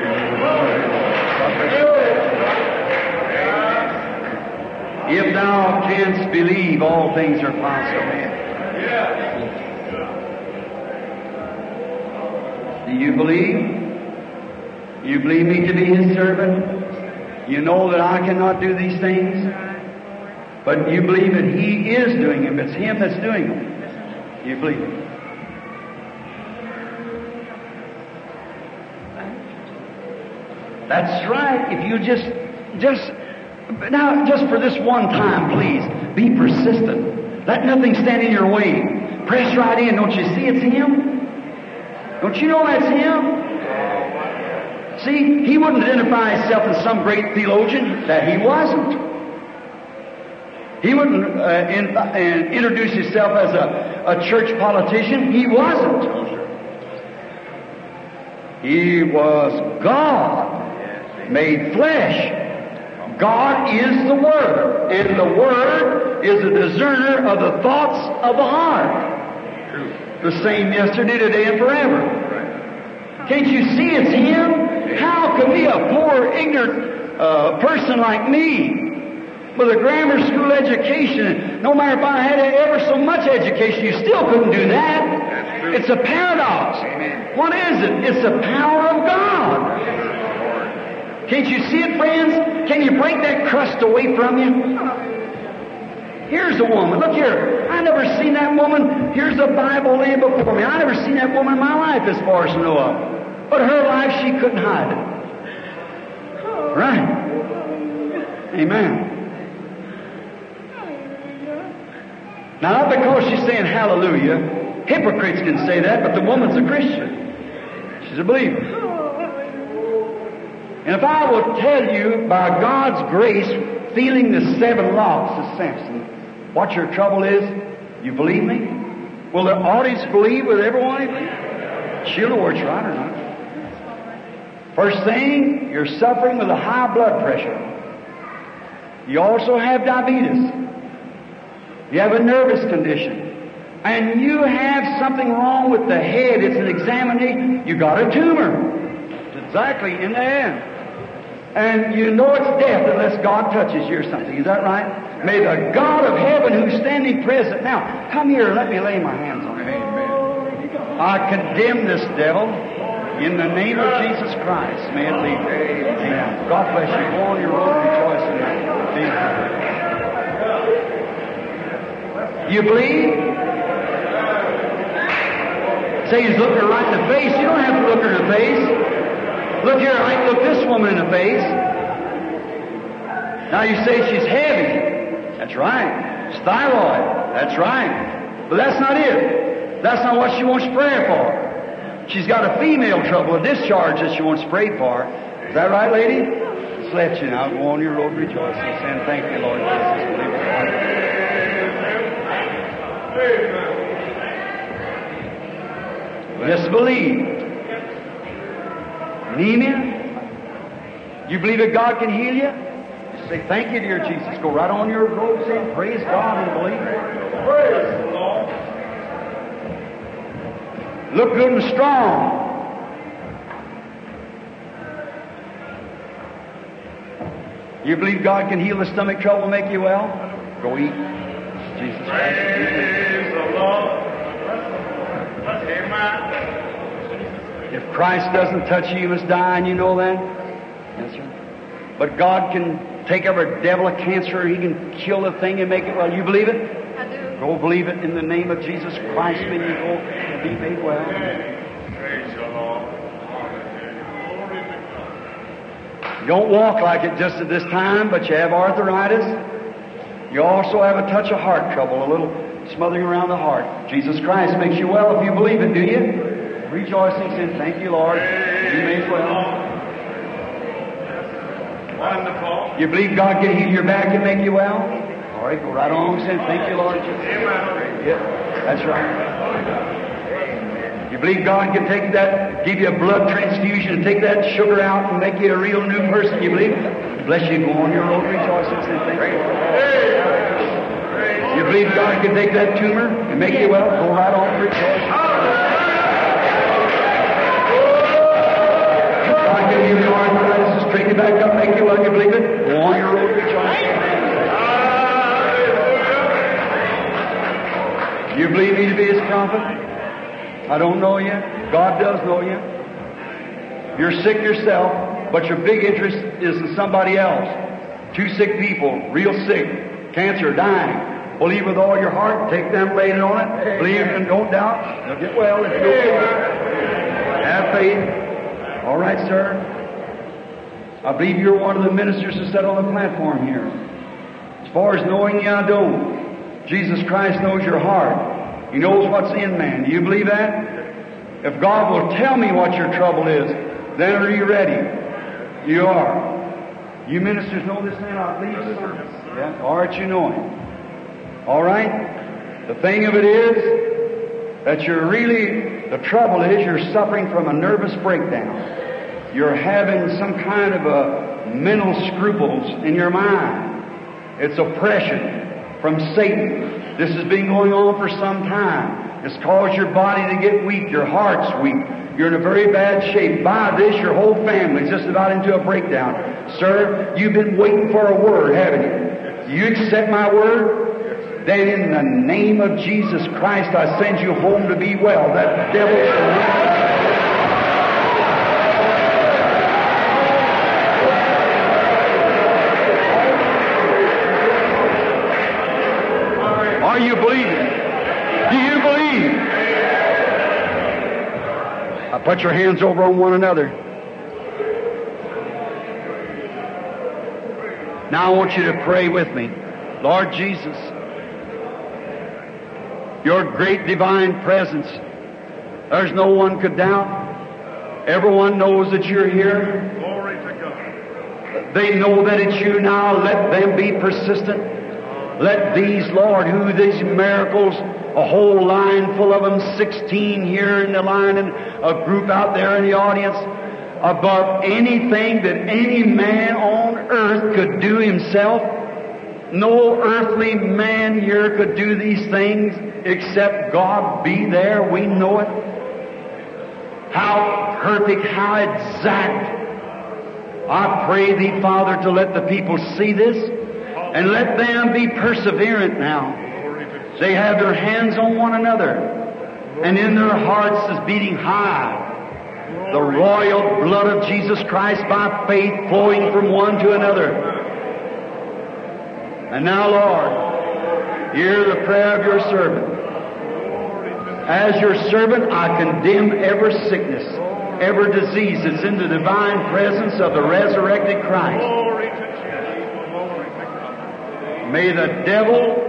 If thou canst believe, all things are possible. Do you believe? You believe me to be His servant? You know that I cannot do these things? But you believe that He is doing them. It's Him that's doing them. You believe it. That's right. If you just, just, now, just for this one time, please, be persistent. Let nothing stand in your way. Press right in. Don't you see it's Him? Don't you know that's Him? See, He wouldn't identify Himself as some great theologian that He wasn't. He wouldn't uh, in, uh, introduce Himself as a, a church politician. He wasn't. He was God made flesh. God is the Word, and the Word is a discerner of the thoughts of the heart. The same yesterday, today, and forever. Can't you see it's Him? How can be a poor, ignorant uh, person like me with a grammar school education, no matter if I had ever so much education, you still couldn't do that. It's a paradox. What is it? It's the power of God. Can't you see it, friends? Can you break that crust away from you? Here's a woman. Look here. I never seen that woman. Here's a Bible laying before me. I never seen that woman in my life as far as I know of. But her life, she couldn't hide it. Right. Amen. Now, not because she's saying hallelujah. Hypocrites can say that, but the woman's a Christian. She's a believer. And if I will tell you by God's grace, feeling the seven locks of Samson, what your trouble is, you believe me? Will the audience believe with everyone? She'll know it's right or not. First thing, you're suffering with a high blood pressure. You also have diabetes. You have a nervous condition. And you have something wrong with the head. It's an examination. You got a tumor. It's exactly in the end. And you know it's death unless God touches you or something. Is that right? May the God of heaven who's standing present now come here and let me lay my hands on you. I condemn this devil in the name of Jesus Christ. May it leave. Amen. God bless you. Go on your road rejoicing. You believe? Say he's looking right in the face. You don't have to look her in the face. Look here, I can look this woman in the face. Now you say she's heavy. That's right. It's thyroid. That's right. But that's not it. That's not what she wants prayer for. She's got a female trouble, a discharge that she wants prayed for. Is that right, lady? Just let you now. Go on your road rejoicing, saying, Thank you, Lord Jesus. Just believe. Anemia? You believe that God can heal you? Just say, Thank you, dear Jesus. Go right on your road saying, Praise God and believe. Praise the Lord. Look good and strong. You believe God can heal the stomach trouble and make you well? Go eat. Jesus Christ. Praise the Lord. Amen. If Christ doesn't touch you, you must die, and you know that? Yes, sir. But God can take every devil of cancer, He can kill the thing and make it well. You believe it? I do. Go believe it in the name of Jesus Christ, and you go and be made well. Amen. Praise the Lord. You don't walk like it just at this time, but you have arthritis. You also have a touch of heart trouble, a little smothering around the heart. Jesus Christ makes you well if you believe it, do you? Rejoicing, saying, Thank you, Lord. You made well. Wonderful. You believe God can heal your back and make you well? All right, go right on saying, Thank you, Lord. Amen. Yeah, that's right. You believe God can take that, give you a blood transfusion and take that sugar out and make you a real new person? You believe? Bless you. Go on your road rejoicing. Say thank you. You believe God can take that tumor and make you well? Go right on rejoicing. Can give you arthritis, straighten you back up, make you well. You believe it? On your road rejoicing. You believe me to be His prophet? I don't know you. God does know you. You're sick yourself, but your big interest is in somebody else. Two sick people, real sick, cancer, dying. Believe with all your heart, take them, lay it on it. Believe and don't doubt. They'll get well if you don't. Have faith. All right, sir. I believe you're one of the ministers that sat on the platform here. As far as knowing you, I don't. Jesus Christ knows your heart. He knows what's in man. Do you believe that? If God will tell me what your trouble is, then are you ready? You are. You ministers know this man, I believe, sir. Yeah? All right, you know him. All right? The thing of it is that you're really The trouble is you're suffering from a nervous breakdown. You're having some kind of a mental scruples in your mind. It's oppression from Satan. This has been going on for some time. It's caused your body to get weak, your heart's weak. You're in a very bad shape. By this, your whole family's just about into a breakdown. Sir, you've been waiting for a word, haven't you? Do you accept my word? Then in the name of Jesus Christ, I send you home to be well. That devil shall. Are you believing? Do you believe? Now put your hands over on one another. Now I want you to pray with me. Lord Jesus, your great divine presence, there's no one could doubt. Everyone knows that you're here. Glory to God. They know that it's you now. Let them be persistent. Let these, Lord, who these miracles, a whole line full of them, 16 here in the line and a group out there in the audience, above anything that any man on earth could do himself. No earthly man here could do these things except God be there. We know it. How perfect, how exact. I pray thee, Father, to let the people see this and let them be perseverant now. They have their hands on one another and in their hearts is beating high. The royal blood of Jesus Christ by faith flowing from one to another. And now, Lord, hear the prayer of your servant. As your servant, I condemn every sickness, every disease that's in the divine presence of the resurrected Christ. May the devil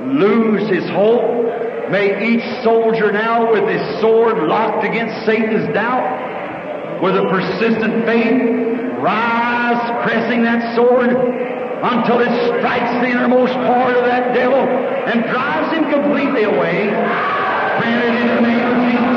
lose his hold. May each soldier now with his sword locked against Satan's doubt, with a persistent faith, rise pressing that sword until it strikes the innermost part of that devil and drives him completely away. Pray in the name of Jesus.